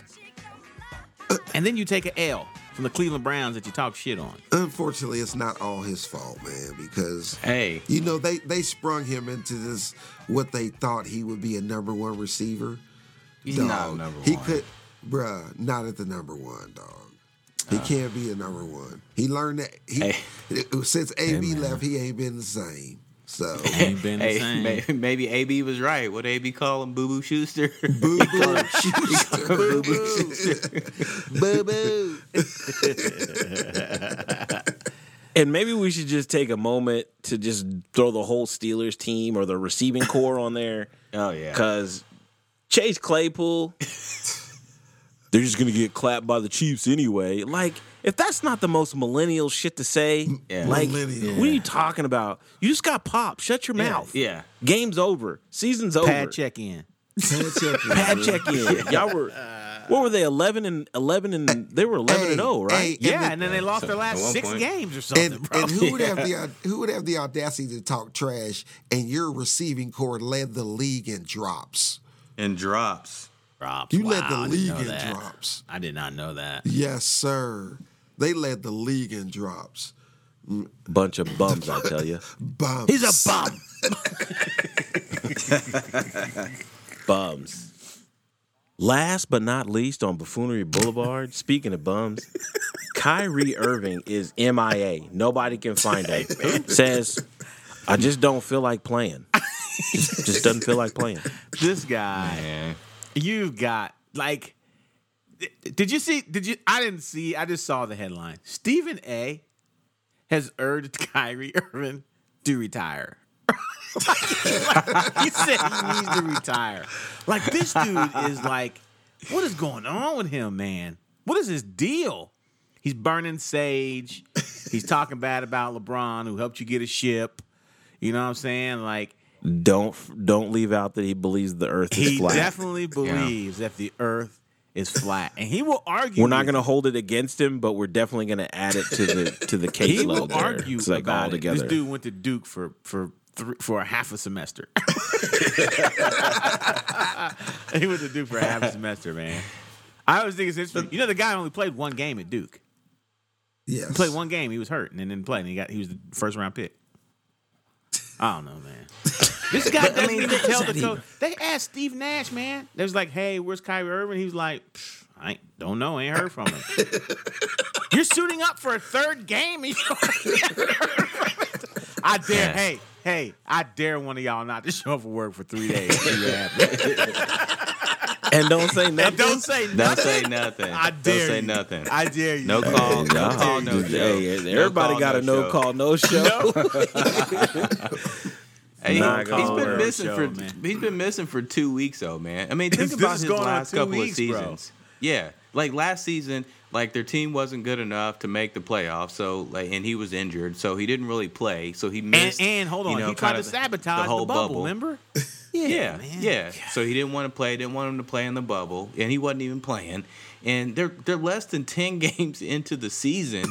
And then you take an L from the Cleveland Browns that you talk shit on. Unfortunately, it's not all his fault, man, because Hey. you know they they sprung him into this what they thought he would be a number one receiver. He's Dog, not number one. He could, bruh, not at the number one, dog. He uh. can't be a number one. He learned that he Hey. since AB left, he ain't been the same. So Ain't been the Hey, same. maybe, maybe AB was right. What AB call him, Boo Boo Schuster? boo boo, boo boo, boo boo. And maybe we should just take a moment to just throw the whole Steelers team or the receiving core on there. Oh, yeah. Because Chase Claypool, they're just going to get clapped by the Chiefs anyway. Like, if that's not the most millennial shit to say, Yeah. like, Millennial. what are you talking about? You just got popped. Shut your mouth. yeah. Game's over. Season's over. Pad check in. Pad check in. Y'all were, what were they, 11 and 11 and, they were 11 and 0, right? hey, Yeah, and and then they lost their last six point. games or something, And, bro. and who would have the uh, who would have the audacity to talk trash? And your receiving core led the league in drops. In drops. drops. You led the league in that. drops. I did not know that. Yes, sir. They led the league in drops. Bunch of bums, I tell you. Bums. He's a bum. bums. Last but not least on Buffoonery Boulevard, speaking of bums, Kyrie Irving is MIA. Nobody can find him. Says, I just don't feel like playing. Just, just doesn't feel like playing. This guy, Man. you've got like. Did you see? Did you? I didn't see. I just saw the headline. Stephen A. has urged Kyrie Irving to retire. he said he needs to retire. Like this dude is like, what is going on with him, man? What is his deal? He's burning sage. He's talking bad about LeBron, who helped you get a ship. You know what I'm saying? Like Don't don't leave out that he believes the earth is he flat. He definitely believes that the Earth is flat, and he will argue. we're not going to hold it against him, but we're definitely going to add it to the to the caseload. He will there. argue It's like about all it. together. This dude went to Duke for for thr for a half a semester. he went to Duke for a half a semester, man. I always think it's interesting. You know, the guy only played one game at Duke. Yes. He played one game. He was hurt and then didn't play. And he got he was the first round pick. I don't know, man. This guy doesn't even tell the coach. They asked Steve Nash, man. They was like, "Hey, where's Kyrie Irving?" He was like, "I don't know. I Ain't heard from him." You're suiting up for a third game. and you haven't heard from it. I dare. Hey, hey, I dare one of y'all not to show up for work for three days. See what happens. and don't say And nothing. don't say Don't nothing. say nothing. I Don't say you. nothing. I dare you. No call, no Nah, call, no show. hey, No everybody call, got a no show. call, no show. Hey, Nah, he's go been missing Show, for man. he's been missing for two weeks though, man. I mean, think This- about this his going last two couple weeks, of bro. seasons. Yeah, like last season, like their team wasn't good enough to make the playoffs. So like, and he was injured, so he didn't really play. So he missed. and hold on, you know, he tried kinda to sabotage the, whole bubble, Remember? Yeah, man. yeah. So he didn't want to play. Didn't want him to play in the bubble, and he wasn't even playing. And they're they're less than ten games into the season,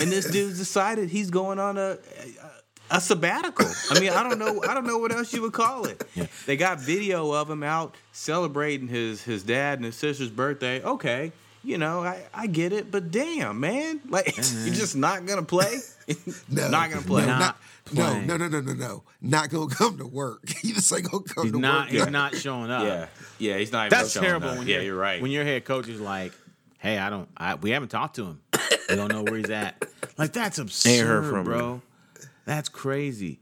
and this dude's decided he's going on a. A sabbatical. I mean, I don't know. I don't know what else you would call it. They got video of him out celebrating his his dad and his sister's birthday. Okay, you know, I, I get it, but damn, man, like you're mm-hmm. just not gonna play. No, not gonna play. No, Not not, no, no, no, no, no, no. Not gonna come to work. He just ain't gonna come He's to not. work. He's not showing up. Yeah, yeah. He's not. Even That's terrible. up. When yeah, you're, you're right. When your head coach is like, "Hey, I don't. I, we haven't talked to him. We don't know where he's at." Like that's absurd, heard from bro. That's crazy.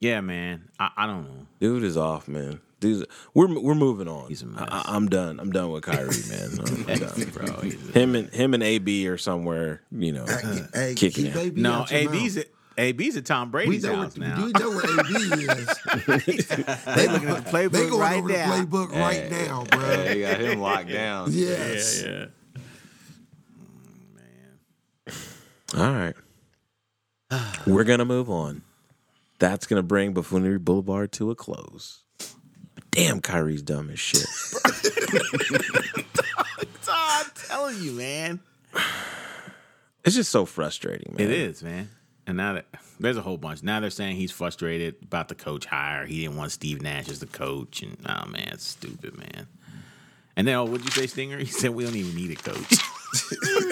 Yeah, man. I, I don't know. Dude is off, man. Dude, we're we're moving on. He's a mess. I, I'm done. I'm done with Kyrie, man. I'm done. bro. Him and him and AB are somewhere, you know, Hey, kicking keep it. AB no, AB's mouth. at AB's at Tom We Brady's know, house where, now. we know where AB is. They looking at the playbook They going right over now. the playbook right now, bro. Yeah, you got him locked down. Yes. Mm, yeah. All right. We're gonna move on. That's gonna bring Buffoonery Boulevard to a close. Damn, Kyrie's dumb as shit. I'm telling you, man. It's just so frustrating, man. It is, man. And now that There's a whole bunch. Now they're saying he's frustrated about the coach hire. He didn't want Steve Nash as the coach, and oh man, it's stupid, man. And then, oh, what'd you say, Stinger? He said we don't even need a coach.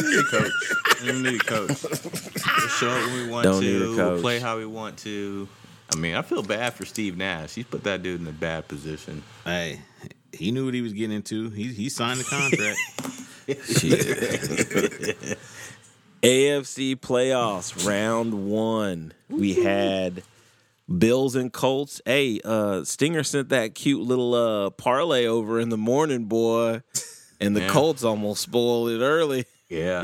need a coach. We don't need a coach. We'll show up when we want Don't need a to. We'll play how we want to. I mean, I feel bad for Steve Nash. He's put that dude in a bad position. hey, he knew what he was getting into. He he signed the contract. AFC playoffs round one. We had Bills and Colts. Hey, uh, Stinger sent that cute little uh, parlay over in the morning, boy, and the Yeah. Colts almost spoiled it early. Yeah,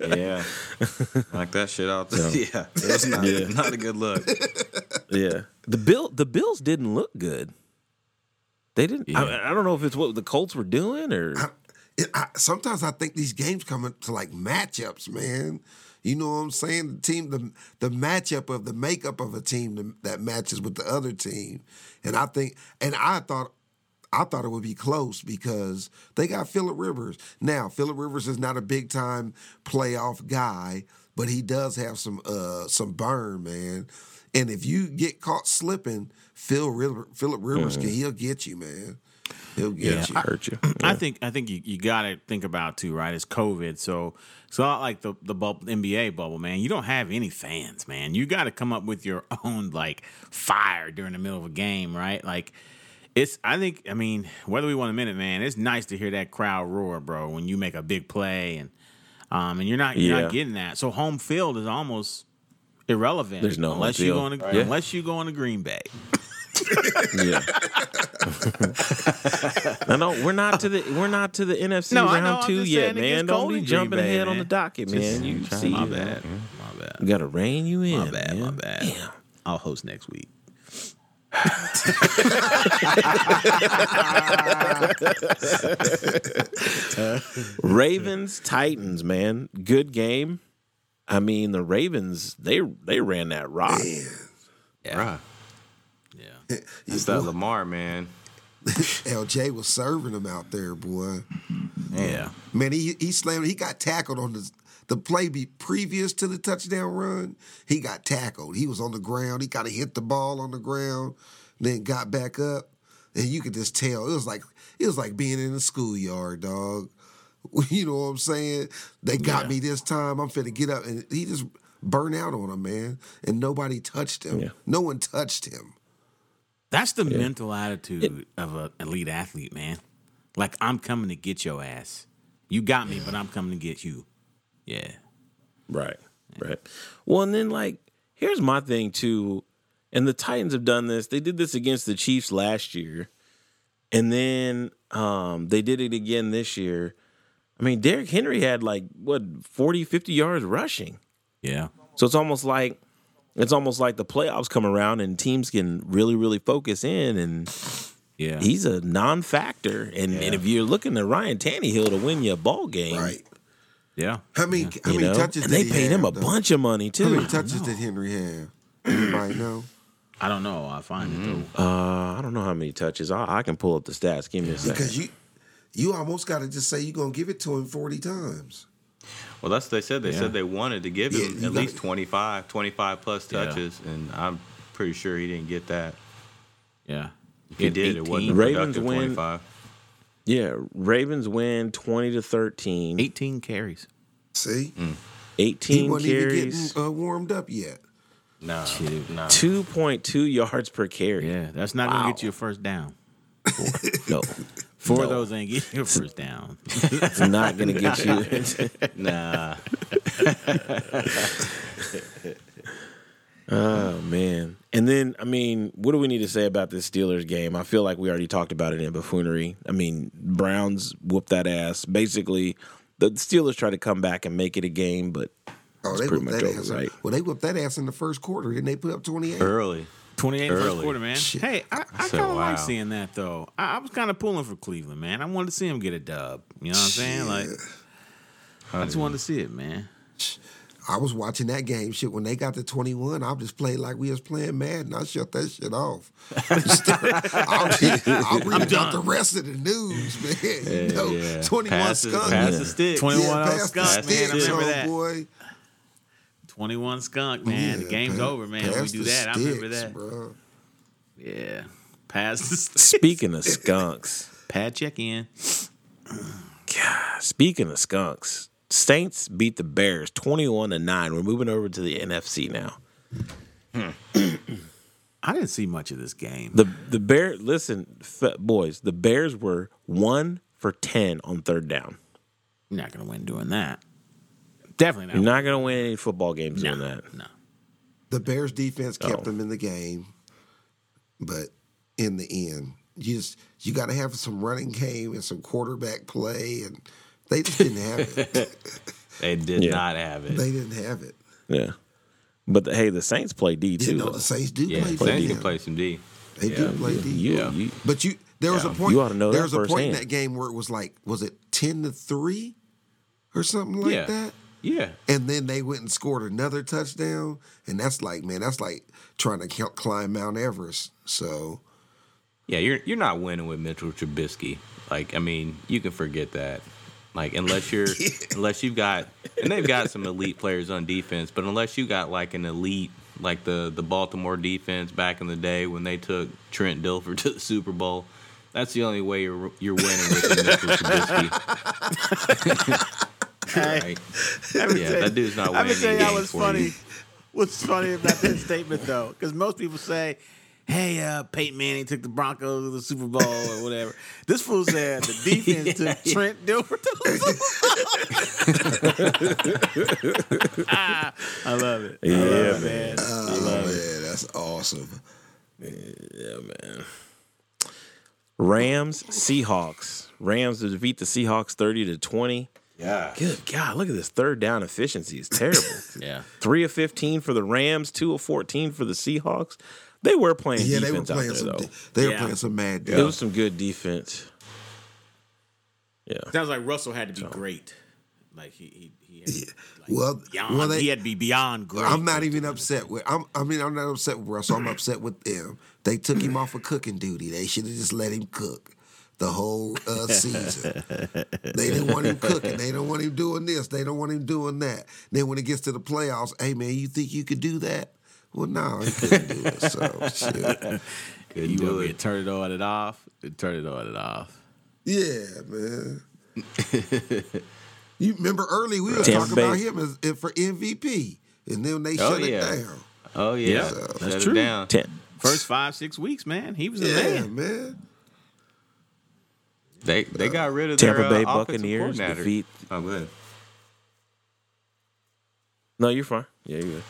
yeah. Like that shit out there. Yeah, it's not, Yeah. not a good look. Yeah, the bill the Bills didn't look good. They didn't. Yeah. I, I don't know if it's what the Colts were doing or. It, I, sometimes I think these games come into like matchups, man. You know what I'm saying? The team, the the matchup of the makeup of a team that- that matches with the other team, and I think, and I thought, I thought it would be close because they got Philip Rivers. Now, Philip Rivers is not a big time playoff guy, but he does have some uh some burn, man. And if you get caught slipping, Phil River, Philip Rivers can he'll get you, man. He'll get you. I, hurt you. I think I think you, you got to think about too, right? It's COVID, so it's not like the the bubble, NBA bubble, man. You don't have any fans, man. You got to come up with your own like fire during the middle of a game, right? Like it's. I think. I mean, whether we want a minute, man, it's nice to hear that crowd roar, bro, when you make a big play and um and you're not you're Yeah. not getting that. So home field is almost irrelevant. There's no home unless you going to Yeah. unless you going to Green Bay. Yeah. no, no, we're not to the we're not to the NFC No, I know, round two yet, man. Don't be jumping Bay, ahead on the docket, man. You see, my bad, my bad. we got to rein you in. My bad, my bad. Damn. I'll host next week. Ravens Titans, man, good game. I mean, the Ravens they they ran that rock. Right. Yeah. It's that Lamar, man. LJ was serving him out there, boy. Yeah. Man, he he slammed. He got tackled on the the play be previous to the touchdown run. He got tackled. He was on the ground. He kind of hit the ball on the ground, then got back up, and you could just tell it was like it was like being in the schoolyard, dog. You know what I'm saying? They got me this time. I'm finna get up, and he just burned out on him, man. And nobody touched him. Yeah. No one touched him. That's the mental attitude of an elite athlete, man. Like I'm coming to get your ass. You got me, but I'm coming to get you. Yeah. Right. Right. Well, and then like here's my thing too, and the Titans have done this. They did this against the Chiefs last year, and then um, they did it again this year. I mean, Derrick Henry had like what 40, 50 yards rushing. Yeah. So it's almost like it's almost like the playoffs come around and teams can really, really focus in, and Yeah. he's a non-factor. And, and if you're looking to Ryan Tannehill to win you a ball game, Right. Yeah. How many? How many you many know, touches? and did they he paid him a though? bunch of money too. How many touches did Henry have? Anybody know? I don't know. I'll find it though. Uh, I don't know how many touches. I, I can pull up the stats. Give me a second. Because you, you almost got to just say you're gonna give it to him forty times. Well, that's what they said. They Yeah. said they wanted to give him you at least it. 25, 25 plus Yeah. touches, and I'm pretty sure he didn't get that. Yeah. If he had did, it wasn't a Ravens productive win. 25. Yeah, Ravens win twenty to 13. 18 carries. See, he 18 wasn't carries, even getting uh, warmed up yet. No, Shit. no. 2.2 yards per carry. Yeah. That's not gonna get you a first down. No, Four of those ain't getting you a first down. it's not going to get you. Nah. oh man. And then, I mean, what do we need to say about this Steelers game? I feel like we already talked about it in buffoonery. I mean, Browns whooped that ass. Basically, the Steelers tried to come back and make it a game, but Oh, they pretty much that over, ass. right? Well, they whipped that ass in the first quarter, and they put up twenty eight. Early. 28 in the first quarter, man. Shit. Hey, I, I So, kind of like seeing that though. I, I was kind of pulling for Cleveland, man. I wanted to see him get a dub. You know what I'm saying? Like, I just wanted to see it, man. I was watching that game shit when they got to twenty one. I just played like we was playing Madden. I shut that shit off. I'll, read- I'll read about the rest of the news, man. you know, yeah. twenty one Pass the- skunk. pass the stick. 21 yeah, on pass the skunk, man. I sticks, remember that. boy. 21 skunk, man. the game's pa- over, man. We do the that. I remember sticks, that. bro. Yeah. Pass the sticks. Speaking of skunks, Pad check in. God, speaking of skunks, Saints beat the Bears 21 to 9. We're moving over to the NFC now. Hmm. I didn't see much of this game. The the Bear listen, f- boys, the Bears were 1 for 10 on third down. You're not going to win doing that. Definitely not. You're not going to win any football games no, doing that. No. The Bears defense kept Oh. them in the game, but in the end, you just you got to have some running game and some quarterback play, and they just didn't have it. They did Yeah. not have it. they didn't have it. Yeah. But the, hey, the Saints play D You too. know, though. the Saints do yeah, play Saints D. can play some D. They do play D. You, Yeah. you- But you, there was a point. You ought to know there that was a point in that game where it was like, was it ten to three, or something like Yeah. that? Yeah. And then they went and scored another touchdown, and that's like, man, that's like trying to cl- climb Mount Everest. So Yeah, you're you're not winning with Mitchell Trubisky. Like, I mean, you can forget that. Like, unless you're unless you've got and they've got some elite players on defense, but unless you got like an elite like the the Baltimore defense back in the day when they took Trent Dilfer to the Super Bowl, that's the only way you're you're winning with Mitchell Trubisky. right? Yeah, that dude's not Let winning. me tell you any how was funny. you. What's funny about that statement though? Because most people say, "Hey, uh, Peyton Manning took the Broncos to the Super Bowl or whatever." This fool said the defense took Trent Dilfer to the Super Bowl. Ah, I love it. I Yeah, love it, man. man. oh man, that's awesome. Yeah, man. Rams, Seahawks. Rams to defeat the Seahawks 30 to 20. Yeah. Good God, look at this third down efficiency. It's terrible. Yeah. Three of 15 for the Rams, two of 14 for the Seahawks. They were playing Yeah, they were defense out playing there, some. though. de- They were Yeah. playing some mad. It was some good defense. Yeah. Sounds like Russell had to be great. Like he he, he had to, Yeah. like, Well, beyond, well, they- he had to be beyond great. I'm not even upset with. I'm, I mean, I'm not upset with Russell. I'm upset with them. They took him off of cooking duty. They should have just let him cook the whole uh, season. they didn't want him cooking. They don't want him doing this. They don't want him doing that. Then when it gets to the playoffs, hey man, you think you could do that? Well, no, he couldn't do it. So shit. Good You do want me it. turn it on and off? Turn it on and off. Yeah, man. you remember early we were talking about him as, as for MVP, and then they Oh, shut yeah. it down. Oh yeah. Yeah, Shut that's it true. down. Ten. First five six weeks, man, he was a Yeah, man. man. They they got rid of the Tampa their, Bay uh, offensive Buccaneers coordinator. defeat. Oh, good. No, you're fine. Yeah, you're good.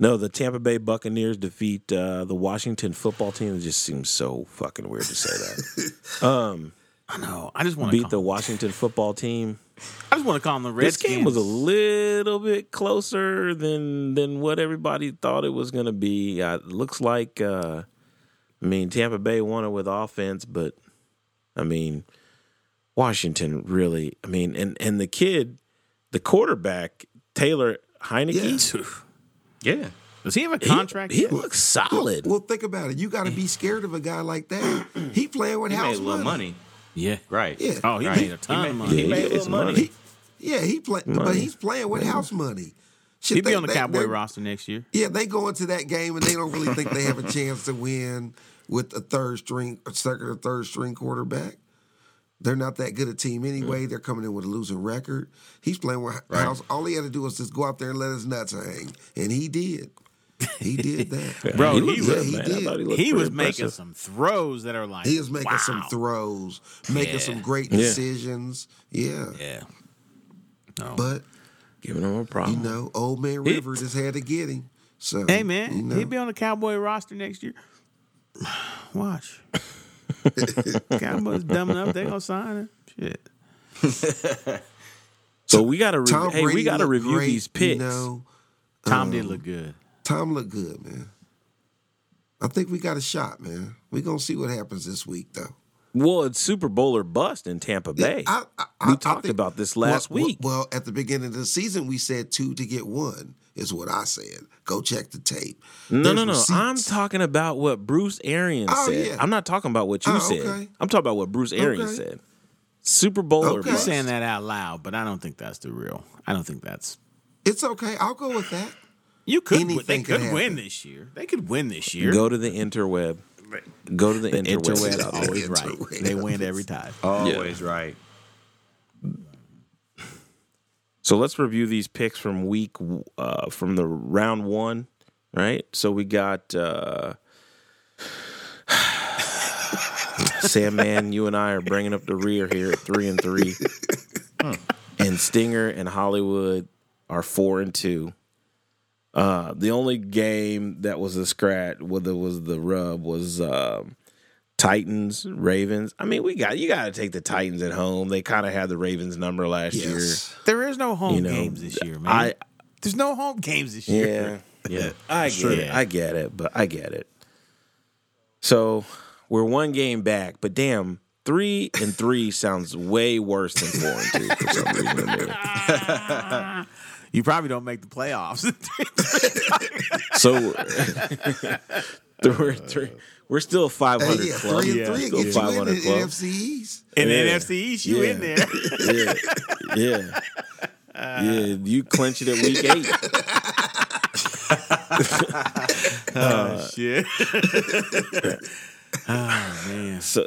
No, the Tampa Bay Buccaneers defeat uh, the Washington football team. It just seems so fucking weird to say that. I know. I just want to Beat the Washington football team. I just want to call them the Redskins. This game was a little bit closer than than what everybody thought it was going to be. Uh, it looks like, uh, I mean, Tampa Bay won it with offense, but I mean, Washington really. I mean, and and the kid, the quarterback Taylor Heinicke, Yeah. Does he have a contract? He, yet? looks solid. Well, think about it. You got to be scared of a guy like that. He playing with He house made a little money. yeah. Right. Yeah. Oh, he Right. made a ton He of money. yeah, he made a gets little money. money. Yeah, he play, but he's playing with house money. Shit, He'd be they- on the they- Cowboy they- roster next year. Yeah, they go into that game and they don't really think they have a chance to win with a third string, a second or third string quarterback. They're not that good a team mm. anyway. They're coming in with a losing record. He's playing with house. All he had to do was just go out there and let his nuts hang, and he did. He did that. Bro, he, he was- good, he did. he, He pretty was making impressive. some throws that are like He was making some throws, making Yeah. some great decisions. Yeah. Yeah. No. But, giving him a problem. you know, old man River just had to get him. So hey man, you know. he'd be on the Cowboy roster next year. Watch. Cowboys dumb enough, they gonna sign him. Shit. So we got to re- Tom hey, Brady we got to review great, these picks. You know, Tom did um, look good. Tom looked good, man. I think we got a shot, man. we going to see what happens this week, though. Well, it's Super Bowl or bust in Tampa Bay. I, I, we I- I talked think- about this last well, week. Well, at the beginning of the season, we said two to get one, is what I said. Go check the tape. no, There's no, no. I'm talking about what Bruce Arians Oh, said. yeah. I'm not talking about what you Oh, said. okay. I'm talking about what Bruce Arians Okay. said. Super Bowl or Okay. He's bust. saying that out loud, but I don't think that's the real. I don't think that's. It's okay. I'll go with that. You could. win- They Anything could could win this year. They could win this year. Go to the interweb. Go to the, the interweb. interweb's It's out always right. Interwebs. They win every time. Always right. So let's review these picks from week uh, from the round one, right? So we got uh, Sam Man. You and I are bringing up the rear here at three and three, and Stinger and Hollywood are four and two. Uh, the only game that was a scratch, whether it was the rub, was um, Titans Ravens. I mean, we got you got to take the Titans at home. They kind of had the Ravens number last year. There is no home You know, games this year, man. I There's no home games this yeah year. yeah I get it I get it but I get it. So we're one game back, but damn, three and three sounds way worse than four and two for some reason. to me. You probably don't make the playoffs. So we're three. We're still 500 Hey, yeah, club. three and three Still get you in 500 the club. NFC East. In Yeah. the NFC East, you in Yeah. there. Yeah, yeah, yeah. You clinch it at week eight. Oh, shit. oh, man. So,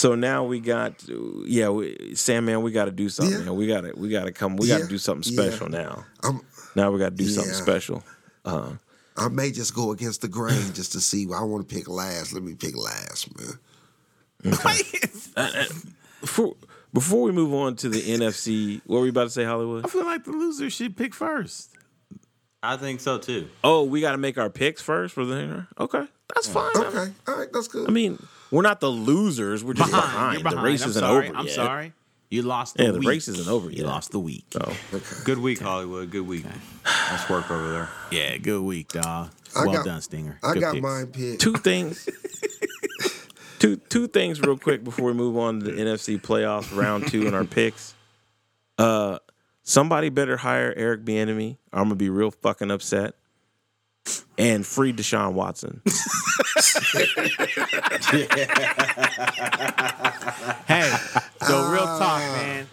so now we got, yeah, we, Sam, man, we got to do something. Yeah. Man. We got to, we got to come. We got to do something Yeah. special now. I'm, Now we got to do something Yeah. special. Uh-huh. I may just go against the grain just to see. I want to pick last. Let me pick last, man. Uh, uh, before, before we move on to the NFC, what were you about to say, Hollywood? I feel like the loser should pick first. I think so too. Oh, we got to make our picks first for the. Okay, that's fine. Okay, all right, that's good. I mean, we're not the losers. We're just behind. You're behind. The race I'm isn't sorry. over I'm yet. sorry. You lost the Yeah, week. the race isn't over You yet. lost the week. So, Good week, Hollywood. Good week. Nice work over there. Yeah, good week, dog. I Well got- done, Stinger. I Good got picks. mine picked. two things. two two things real quick before we move on to the NFC playoffs round two and our picks. Uh, somebody better hire Eric Bieniemy. I'm gonna be real fucking upset. And free Deshaun Watson. Hey, so real talk, uh. man.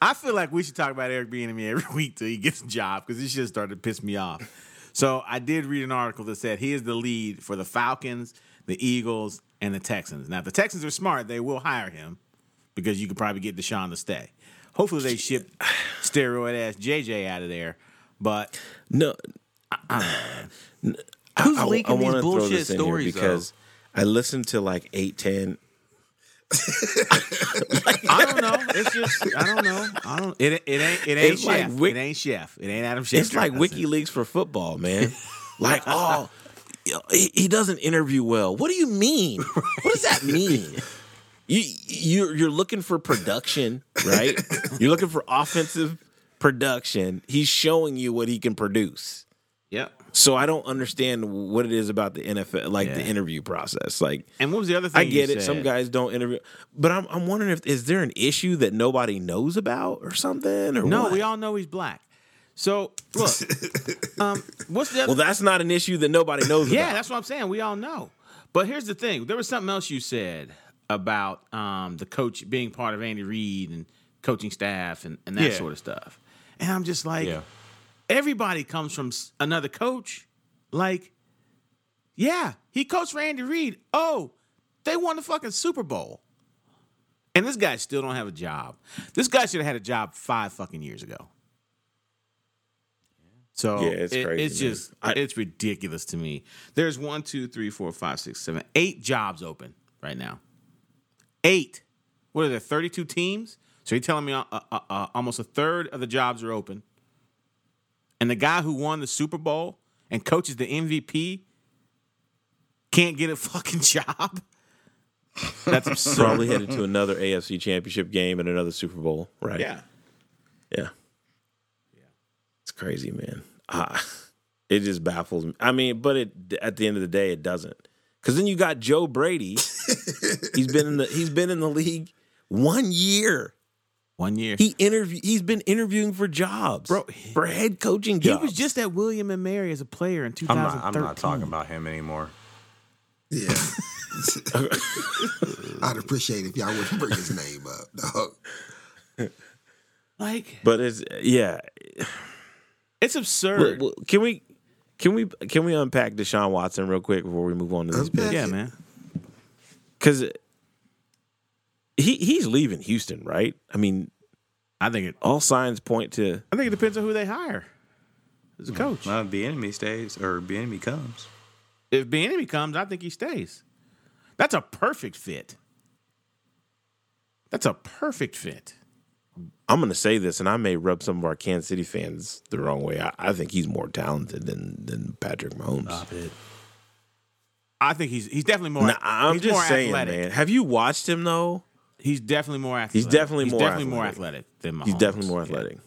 I feel like we should talk about Eric Bieniemy every week till he gets a job because this shit started to piss me off. So I did read an article that said he is the lead for the Falcons, the Eagles, and the Texans. Now, if the Texans are smart, they will hire him because you could probably get Deshaun to stay. Hopefully, they ship steroid ass JJ out of there. But No, Who's I, leaking I wanna these bullshit this stories? because I listened to like eight ten. I don't know. It's just I don't know. I don't. It, it ain't. It ain't It's like chef. Wick- it ain't chef. It ain't Adam Schefter. It's like WikiLeaks for football, man. like, oh, he, he doesn't interview well. What do you mean? What does that mean? You you're you're looking for production, right? You're looking for offensive production. He's showing you what he can produce. Yep. So I don't understand what it is about the NFL, like the interview process. Like And what was the other thing? I get it. Some guys don't interview, but I'm I'm wondering if is there an issue that nobody knows about or something? Or No, what? we all know he's black. So look, um, what's the other? Well, that's not an issue that nobody knows yeah, about. that's what I'm saying. We all know. But here's the thing: there was something else you said about um, the coach being part of Andy Reid and coaching staff and, and that Yeah. sort of stuff. And I'm just like, Yeah. Everybody comes from another coach. Like, yeah, he coached for Andy Reid. Oh, they won the fucking Super Bowl. And this guy still don't have a job. This guy should have had a job five fucking years ago. So Yeah, it's it- crazy, it's just I- it's ridiculous to me. There's one, two, three, four, five, six, seven, eight jobs open right now. Eight. What are there? Thirty-two teams. So you're telling me uh, uh, uh, almost a third of the jobs are open, and the guy who won the Super Bowl and coaches the MVP can't get a fucking job. That's absurd. Probably headed to another AFC Championship game and another Super Bowl, right? Yeah. yeah, It's crazy, man. Ah, it just baffles me. I mean, but it at the end of the day, it doesn't. Because then you got Joe Brady. he's been in the he's been in the league one year. One year. He interview he's been interviewing for jobs, Bro, for head coaching jobs. He was just at William and Mary as a player in I'm not. I'm not talking about him anymore. Yeah. I'd appreciate if y'all wouldn't bring his name up, dog. Like but it's yeah. it's absurd. Well, well, can we Can we can we unpack Deshaun Watson real quick before we move on to this? Unpack? Yeah, man. Because he he's leaving Houston, right? I mean, I think it. all signs point to I think it depends on who they hire as a coach. Uh, Bieniemy stays or Bieniemy comes. If Bieniemy comes, I think he stays. That's a perfect fit. That's a perfect fit. I'm going to say this, and I may rub some of our Kansas City fans the wrong way. I, I think he's more talented than than Patrick Mahomes. Stop it. I think he's he's definitely more. Nah, I'm he's just more saying, athletic. man. Have you watched him though? He's definitely more athletic. He's definitely more definitely more athletic. athletic than Mahomes. He's definitely more Yeah. athletic.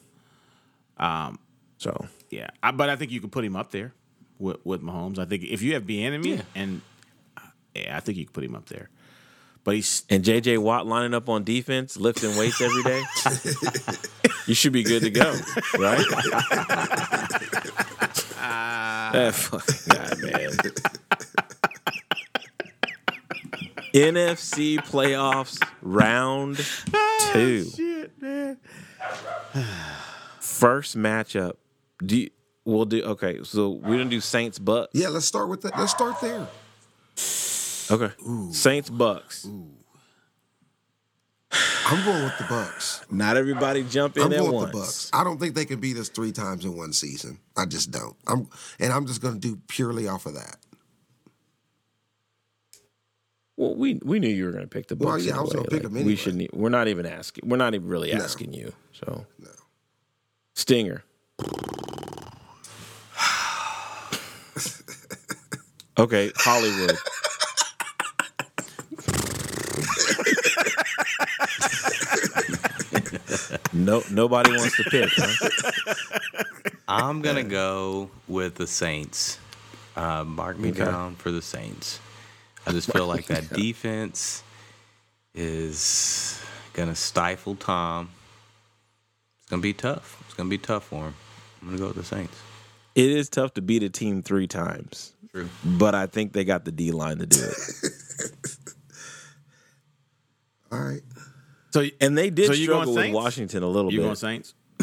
Um, so Yeah, I, but I think you could put him up there with, with Mahomes. I think if you have Bieniemy, and uh, yeah, I think you could put him up there. But he's and JJ Watt lining up on defense, lifting weights every day. you should be good to go, right? that fucking guy, man. NFC playoffs round ah, two. shit, man. First matchup. Do you, we'll do okay. So we're gonna do Saints Bucks. Yeah, let's start with that. Let's start there. Okay. Saints Bucks. I'm going with the Bucks. Not everybody jump in I'm at going once. with the Bucks. I don't think they can beat us three times in one season. I just don't. I'm and I'm just going to do purely off of that. Well, we we knew you were going to pick the Bucks. Well, yeah, I was anyway. gonna pick Like, them We shouldn't. We're not even asking. We're not even really No. asking you. So No. Stinger. okay, Hollywood. no, nobody wants to pick. Huh? I'm gonna go with the Saints. Uh, mark me Okay. down for the Saints. I just feel like that defense is gonna stifle Tom. It's gonna be tough. It's gonna be tough for him. I'm gonna go with the Saints. It is tough to beat a team three times, True. but I think they got the D line to do it. All right. So And they did So you going struggle with Washington a little you bit. You going Saints?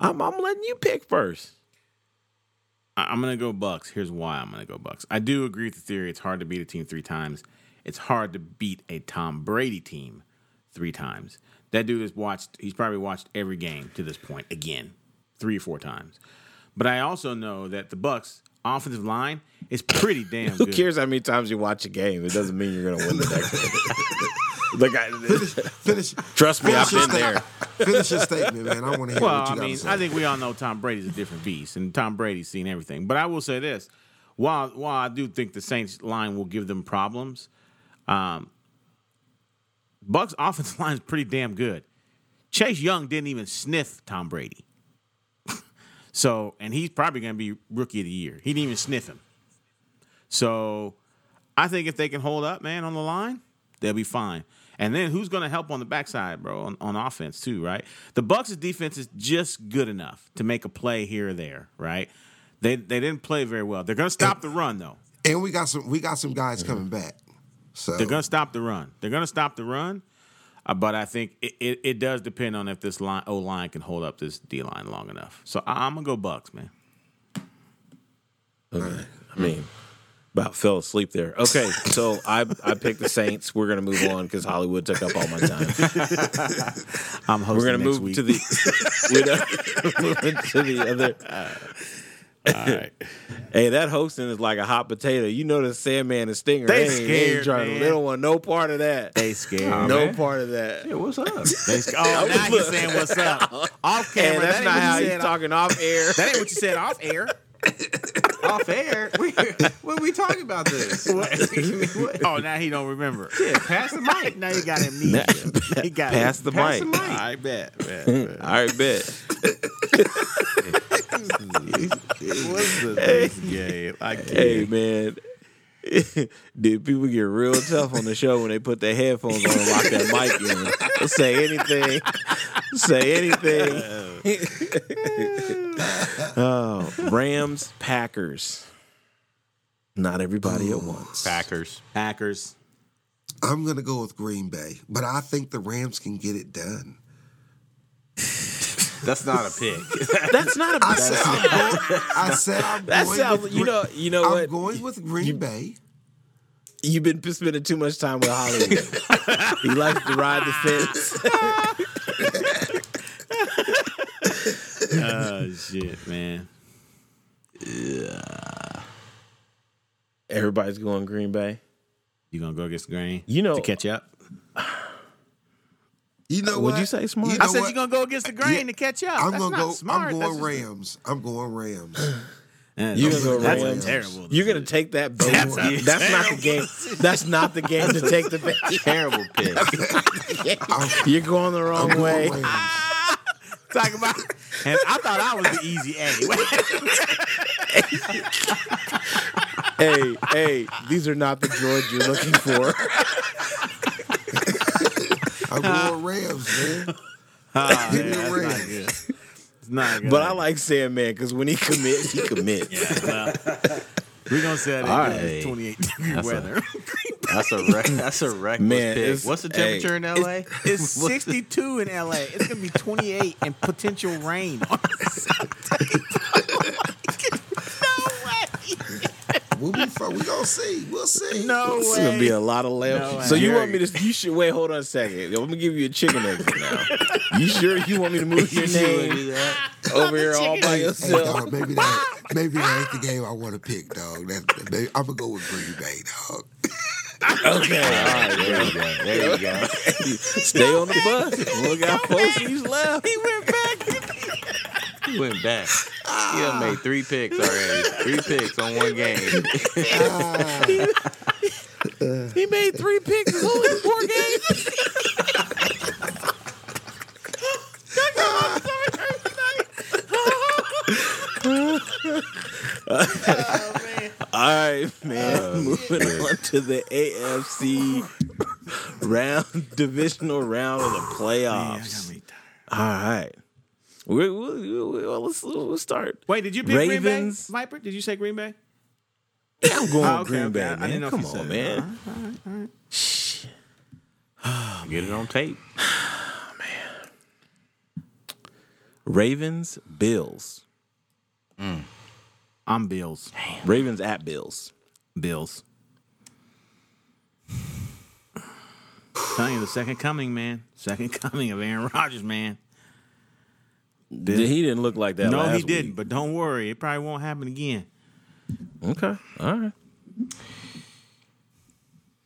I'm, I'm letting you pick first. I- I'm gonna go Bucks. Here's why I'm gonna go Bucks. I do agree with the theory. It's hard to beat a team three times. It's hard to beat a Tom Brady team three times. That dude has watched. He's probably watched every game to this point again, three or four times. But I also know that the Bucks offensive line is pretty damn good. Who good. cares how many times you watch a game? It doesn't mean you're going to win the next one. Like I, Finish. trust me, I've finish been there. Finish your statement, man. I want to hear Well, what you I got mean, to say. I think we all know Tom Brady's a different beast, and Tom Brady's seen everything. But I will say this: while while I do think the Saints line will give them problems, um, Bucks offensive line is pretty damn good. Chase Young didn't even sniff Tom Brady, so and he's probably going to be rookie of the year. He didn't even sniff him. So I think if they can hold up, man, on the line, they'll be fine. And then who's going to help on the backside, bro, on, on offense too, right? The Bucks' defense is just good enough to make a play here or there, right? They they didn't play very well. They're going to stop the run though. and we got some. We got some guys coming back. So They're going to stop the run. They're going to stop the run. Uh, but I think it, it, it does depend on if this line O line can hold up this D line long enough. So I, I'm gonna go Bucks, man. Okay. I mean, about fell asleep there. Okay, so I I picked the Saints. We're gonna move on because Hollywood took up all my time. I'm hosting We're gonna next move week. to the we're gonna- moving to the other. All right. Hey, that hosting is like a hot potato. You know the Sandman and Stinger. They ain't, scared, ain't trying to. man. They don't want no part of that. They scared. no man. part of that. Yeah, what's up? They sc- oh, now he's saying what's up off camera. And that's that not how you he's talking off air. That ain't what you said off air. Off air? We, when we talking about this? Oh, now he don't remember. Yeah, pass the mic. Now you got amnesia. he got Pass the Pass mic. the mic. I bet. bet, mm. bet. All right, bet. What's the next game? I can't. Hey man, did people get real tough on the show when they put their headphones on and lock that mic in? They'll say anything. Say anything. Uh, oh, Rams, Packers. Not everybody at once. Packers. Packers. I'm gonna go with Green Bay, but I think the Rams can get it done. That's not a pick. That's not a I said I'm going. I said I'm That going sounds. with You know. You know I'm what? going with Green Bay. You've been spending too much time with Hollywood. he likes to ride the fence. Oh shit, man. Yeah. Everybody's going Green Bay. You gonna go against the grain? You know- to catch up. You know What'd you say, Smart? You know I said what? you're gonna go against the grain Yeah. to catch up. I'm That's gonna not go. Smart. I'm That's going just- Rams. I'm going Rams. Yeah, You gonna go that's Rams? terrible. You're gonna take that bet. That's That's, a not the game. That's not the game to take the bet. Terrible pick. You're going the I'm wrong going way. Rams. Talk about, and I thought I was the easy A. hey, hey, these are not the droids you're looking for. I'm going Rams, man. Ah, Give me yeah, the that's not good. It's not good. But I like Sandman because when he commits, he commits. Yeah, well, we're gonna say that All in right. 28 degree That's a- weather. That's a rec- that's a reckless Man, pick. it's- What's the hey, temperature in LA? It's 62 in LA. It's gonna be 28 and potential rain. on We'll be fine. We gonna see. We'll see. No It's way. gonna be a lot of layups. No so you way. want me to? You should wait. Hold on a second. Let me give you a chicken exit now. You sure you want me to move your You wanna name do that? over here all by Hey, yourself? dog, maybe that maybe that ain't the game I want to pick, dog. That, maybe, I'm gonna go with Green Bay, dog. Okay, all right. There you go. There you go. Stay on the bus. Look out, folks. He's left. He went back. He went back. He done made ah. three picks already. Three picks on one game. Ah. He made three picks. in only four games. Oh, all right, man. Uh, Moving on to the AFC round, divisional round of the oh, playoffs. All right. We, we, we, let's, let's start. Wait, did you pick Ravens. Green Bay? Viper? Did you say Green Bay? Yeah, I'm going Oh, okay, Green okay. Bay, I- I man. didn't know if Come you on, said it. man. Get it on tape. Oh, man. Ravens, Bills. Mm. I'm Bills. Ravens at Bills. Bills. Telling you the second coming, man. Second coming of Aaron Rodgers, man. He didn't look like that. no, last he didn't. week. But don't worry, it probably won't happen again. Okay. All right.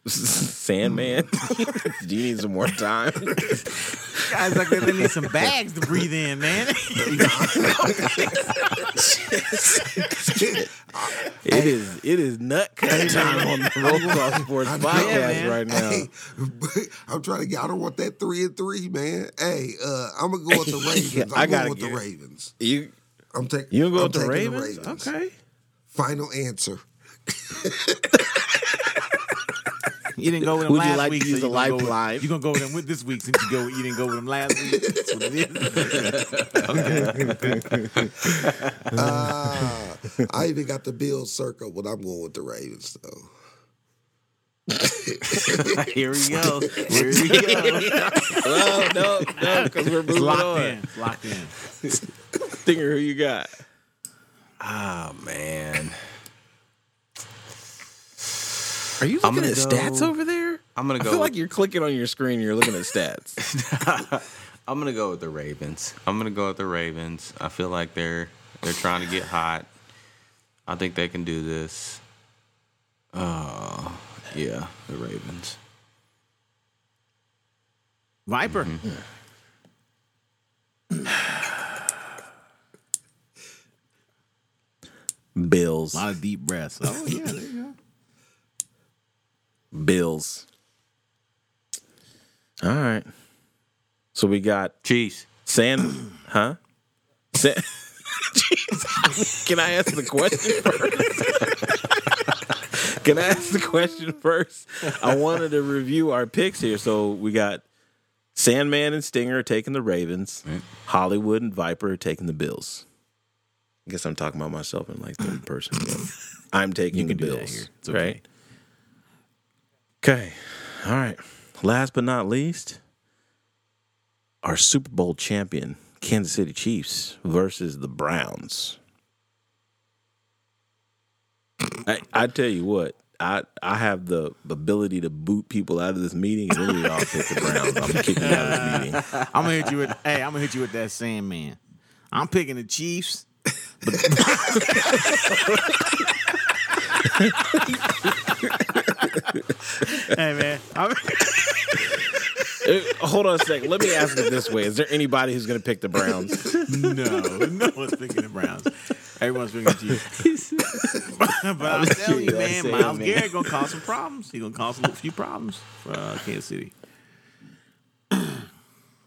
Sandman. Do you need some more time? Guys like they need some bags to breathe in, man. It is it is nut cut time on the Roll Call Sports podcast right now. Hey, I'm trying to get. I don't want that three and three, man. Hey, uh, I'm gonna go with the Ravens. Yeah, I'm I going gotta with the Ravens. You I'm taking. you gonna go I'm with the taking Ravens? Okay. Final answer. You didn't go with them Would you last like week. to use so the you gonna go with- lifeline? You gonna go with them with this week since you go. You didn't go with them last week. That's what it is. Ah, I even got the Bills circle, but I'm going with the Ravens though. Here we go. Here we go. Oh no, no, because we're moving locked on. in. Locked in. Stinger, who you got? Oh man. Are you I'm looking at go- stats over there? I'm gonna I go. feel with- like you're clicking on your screen. and You're looking at stats. I'm gonna go with the Ravens. I'm gonna go with the Ravens. I feel like they're they're trying to get hot. I think they can do this. Oh, yeah, the Ravens. Viper. Mm-hmm. Bills. A lot of deep breaths. Oh yeah, there you go. Bills. All right. So we got Chiefs. San, huh? San, Jeez. Can I ask the question first? Can I ask the question first? I wanted to review our picks here. So we got Sandman and Stinger taking the Ravens, Hollywood and Viper taking the Bills. I guess I'm talking about myself in like third person. I'm taking the Bills. okay. Right? Okay. All right. Last but not least, our Super Bowl champion, Kansas City Chiefs versus the Browns. I, I tell you what, I I have the ability to boot people out of this meeting, and then we all pick the Browns. I'm kicking you out of this meeting. I'm gonna hit you with hey, I'm gonna hit you with that Sandman. I'm picking the Chiefs. hey man, I'm, Hold on a sec. Let me ask it this way: Is there anybody who's going to pick the Browns? no, no one's picking the Browns. Everyone's picking the Chiefs. but I'm telling you, man, Myles man. Garrett gonna cause some problems. He's gonna cause a few problems for uh, Kansas City.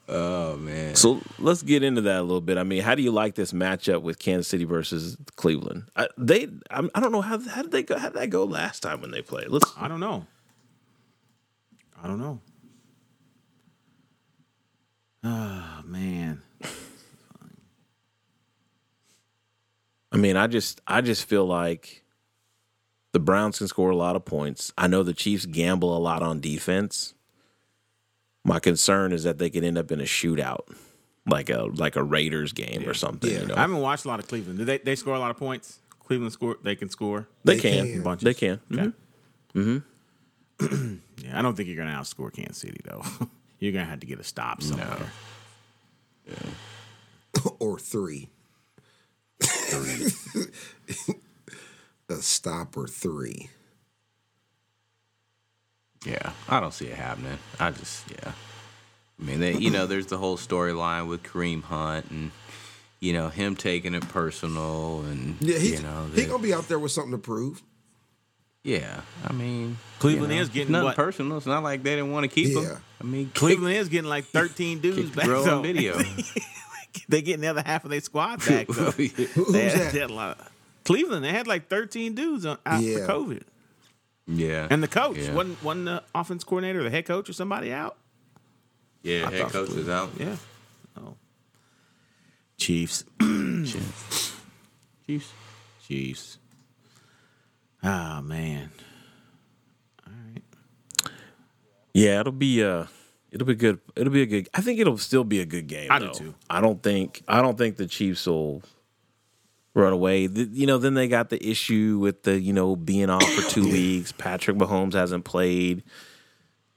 Oh man. So let's get into that a little bit. I mean, how do you like this matchup with Kansas City versus Cleveland? I, they, I'm, I don't know how how did they go? How did that go last time when they played? Let's. I don't know. I don't know. Oh man. I mean, I just I just feel like the Browns can score a lot of points. I know the Chiefs gamble a lot on defense. My concern is that they could end up in a shootout, like a like a Raiders game or something. Yeah. You know, I haven't watched a lot of Cleveland. Do they they score a lot of points? Cleveland score they can score. they, They can, can. Bunches. they can. Mhm. Okay. Yeah, I don't think you're gonna outscore Kansas City though. you're gonna have to get a stop somewhere. or three. a stop or three. Yeah, I don't see it happening. I just yeah. I mean, they, you know, there's the whole storyline with Kareem Hunt and you know him taking it personal and Yeah, he's, you know he gonna be out there with something to prove. yeah. I mean, Cleveland you know, is getting nothing what- personal. It's not like they didn't want to keep Yeah. him. I mean, Cleveland is getting like 13 dudes kick the back. grill though. on video. they getting the other half of their squad back though. Who- they, had, that? they had a lot of- Cleveland, they had like 13 dudes on, out Yeah. for COVID. Yeah, And the coach, Yeah. wasn't, wasn't the offense coordinator, the head coach, or somebody out? yeah, I head thought coach was out. Yeah. Oh. Chiefs. Chiefs. Chiefs. Chiefs. Ah, man. All right. Yeah, it'll be uh it'll be good. It'll be a good. I think it'll still be a good game. I do too. I don't think I don't think the Chiefs will run away. The- you know, then they got the issue with the you know being off for two weeks. Patrick Mahomes hasn't played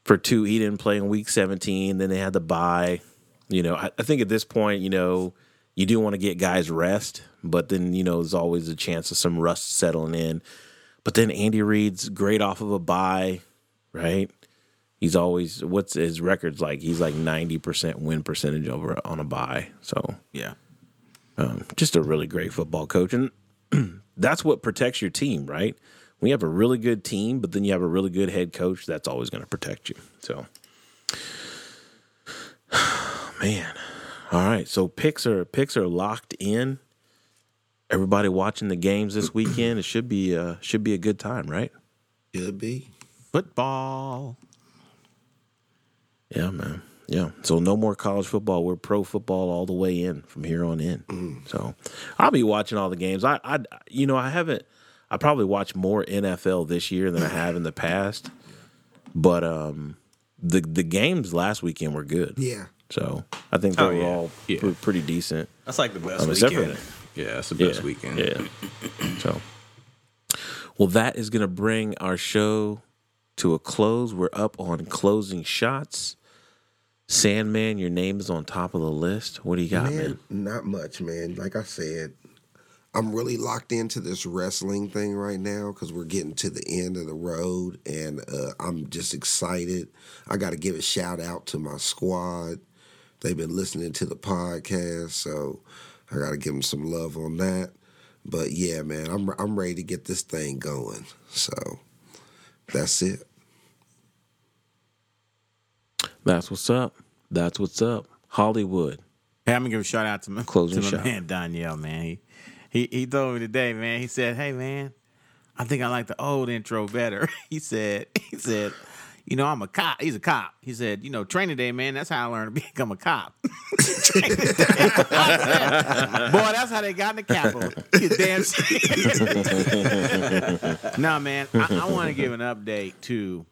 for two. He didn't play in week seventeen. Then they had the bye. You know, I, I think at this point, you know, you do want to get guys rest, but then you know there's always a chance of some rust settling in. But then Andy Reid's great off of a bye, right? He's always what's his records like? He's like ninety percent win percentage over on a bye. So Yeah. Um, just a really great football coach, and that's what protects your team, right? When you have a really good team, but then you have a really good head coach, that's always going to protect you. So, man, all right. So picks are picks are locked in. Everybody watching the games this weekend, it should be uh should be a good time, right? Should be. Football. Yeah, man. Yeah. So no more college football. We're pro football all the way in from here on in. So I'll be watching all the games. I, I, you know, I haven't. I probably watched more NFL this year than I have in the past. But um, the the games last weekend were good. Yeah. So I think they Oh, were yeah. all Yeah. pre- pretty decent. That's like the best Um, except for- weekend. Yeah, that's the best yeah, weekend. Yeah. so, well, that is going to bring our show to a close. We're up on closing shots. Sandman, your name is on top of the list. What do you got, man? Man, not much, man. Like I said, I'm really locked into this wrestling thing right now because we're getting to the end of the road, and uh, I'm just excited. I got to give a shout out to my squad. They've been listening to the podcast, so I got to give them some love on that. But yeah, man, I'm I'm ready to get this thing going. So that's it. That's what's up. That's what's up. Hollywood. Hey, I'm gonna give a shout out to my, Closing to my man Danielle, man. He, he he told me today, man. He said, "Hey, man, I think I like the old intro better." he said, "He said, you know, I'm a cop. He's a cop." He said, "You know, training day, man. That's how I learned to become a cop." Training day. Said, Boy, that's how they got in the Capitol. You damn no, man. I, I want to give an update too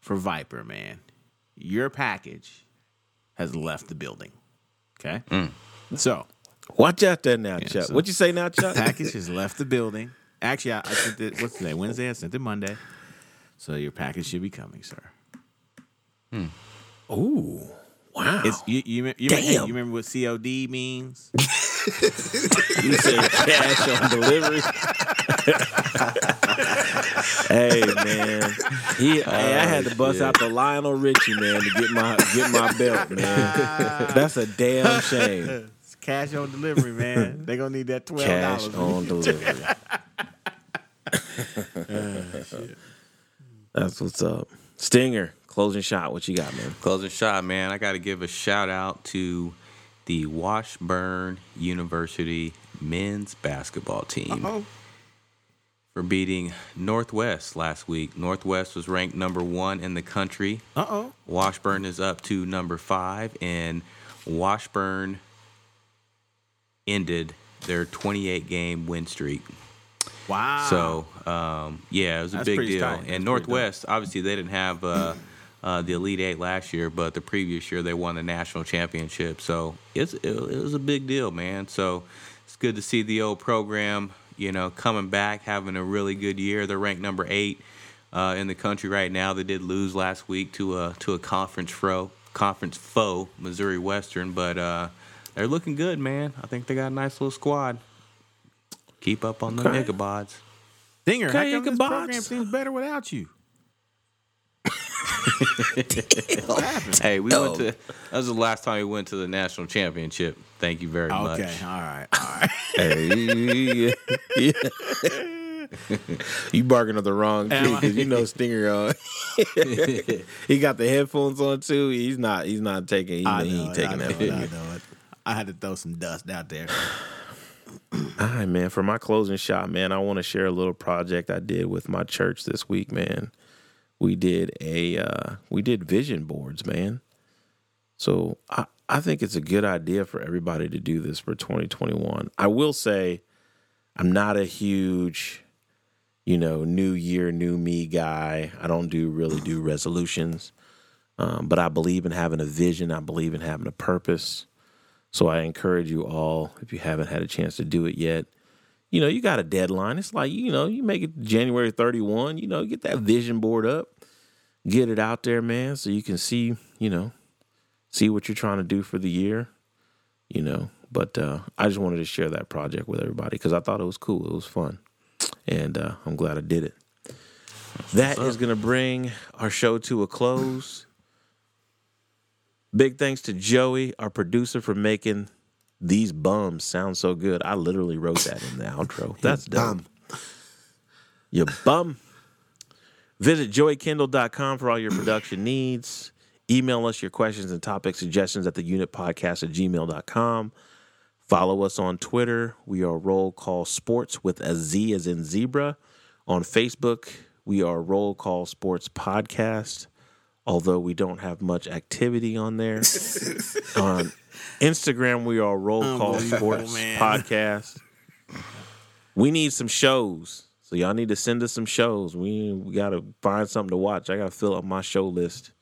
for Viper, man. Your package has left the building. Okay. Mm. So Watch out there now, Chuck. so- what you say now, Chuck? package has left the building. Actually, I, I sent it. What's today? Wednesday. I sent it Monday. So your package should be coming, sir. Hmm. Ooh, wow. It's you. You, you, remember, hey, Damn. you remember what COD means? You said cash on delivery. hey man, he, hey, I oh, had to bust out the Lionel Richie man to get my get my belt, man. That's a damn shame. It's cash on delivery, man. they gonna need that twelve dollars. Cash on delivery. Oh, That's what's up. Stinger, closing shot. What you got, man? Closing shot, man. I got to give a shout out to the Washburn University men's basketball team Oh, for beating Northwest last week. Northwest was ranked number one in the country. uh oh. Washburn is up to number five, and Washburn ended their 28 game win streak. Wow. So, um, yeah, it was a That's big deal. tight. That's pretty And Northwest, obviously, they didn't have uh, uh, the Elite Eight last year, but the previous year they won the national championship. So it's, it, it was a big deal, man. So it's good to see the old program, you know, coming back, having a really good year. They're ranked number eight uh, in the country right now. They did lose last week to a to a conference foe, conference foe, Missouri Western, but uh, they're looking good, man. I think they got a nice little squad. Keep up on the Okay. Ichabods. Stinger, Okay, how come this program seems better without you? Hey, we went to. That was the last time we went to the national championship. Thank you very much. Okay, all right, all right. Hey, you barking at the wrong tree because you know Stinger on. he got the headphones on too. He's not. He's not taking. He, I he know ain't it, taking I that know it. I know it. I had to throw some dust out there. All right, man. For my closing shot, man, I want to share a little project I did with my church this week, man. We did a uh, we did vision boards, man. So I I think it's a good idea for everybody to do this for 2021. I will say, I'm not a huge, you know, new year, new me guy. I don't do really do resolutions, um, but I believe in having a vision. I believe in having a purpose. So I encourage you all, if you haven't had a chance to do it yet, you know, you got a deadline. It's like, you know, you make it January 31, you know, get that vision board up, get it out there, man, so you can see, you know, see what you're trying to do for the year, you know. But uh, I just wanted to share that project with everybody because I thought it was cool. It was fun. And uh, I'm glad I did it. That is going to bring our show to a close. Big thanks to Joey, our producer, for making these bums sound so good. I literally wrote that in the outro. That's dumb. You bum. Visit joeykendall.com for all your production needs. Email us your questions and topic suggestions at the unit podcast at gmail.com. Follow us on Twitter. We are Roll Call Sports with a Z as in zebra. On Facebook, we are Roll Call Sports Podcast, although we don't have much activity on there. on Instagram, we are Roll oh, Call Unbelievable, Sports oh, man. Podcast. We need some shows. So y'all need to send us some shows. We we gotta find something to watch. I gotta fill up my show list.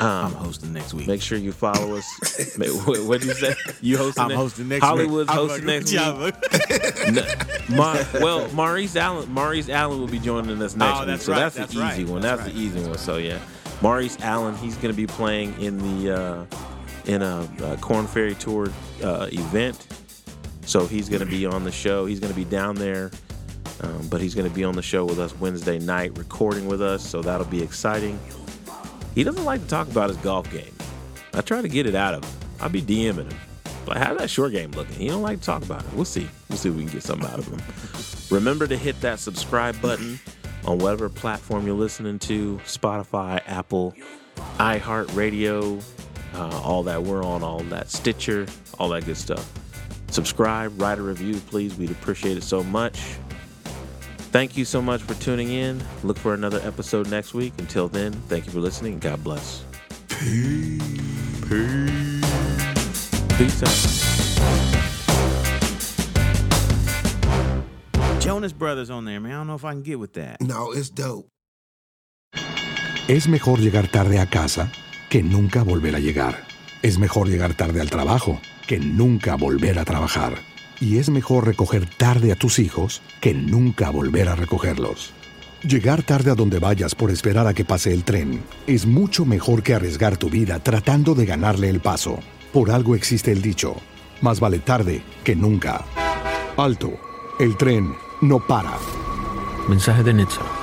I'm hosting next week. Make sure you follow us. What- What'd you say? You hosting? I'm next- hosting next Hollywood's week. I'm hosting next week. job. Ma- well, Maurice Allen. Maurice Allen will be joining us next Oh, week, so right, that's, that's the easy right, one. that's That's, the right. easy one. So yeah, Maurice Allen. He's going to be playing in the uh, in a, uh Korn Ferry Tour uh, event. So he's going to be on the show. He's going to be down there, um, but he's going to be on the show with us Wednesday night, recording with us. So that'll be exciting. He doesn't like to talk about his golf game. I try to get it out of him. I'll be DMing him. Like, how's that short game looking? He don't like to talk about it. We'll see. We'll see if we can get something out of him. Remember to hit that subscribe button on whatever platform you're listening to Spotify, Apple, iHeartRadio, uh, all that. We're on all that, Stitcher, all that good stuff. Subscribe, write a review, please. We'd appreciate it so much. Thank you so much for tuning in. Look for another episode next week. Until then, thank you for listening. and God bless. Peace. out. Jonas Brothers on there, man. I don't know if I can get with that. No, it's dope. Es mejor llegar tarde a casa que nunca volver a llegar. Es mejor llegar tarde al trabajo que nunca volver a trabajar. Y es mejor recoger tarde a tus hijos que nunca volver a recogerlos. Llegar tarde a donde vayas por esperar a que pase el tren es mucho mejor que arriesgar tu vida tratando de ganarle el paso. Por algo existe el dicho, más vale tarde que nunca. Alto, el tren no para. Mensaje de Netza.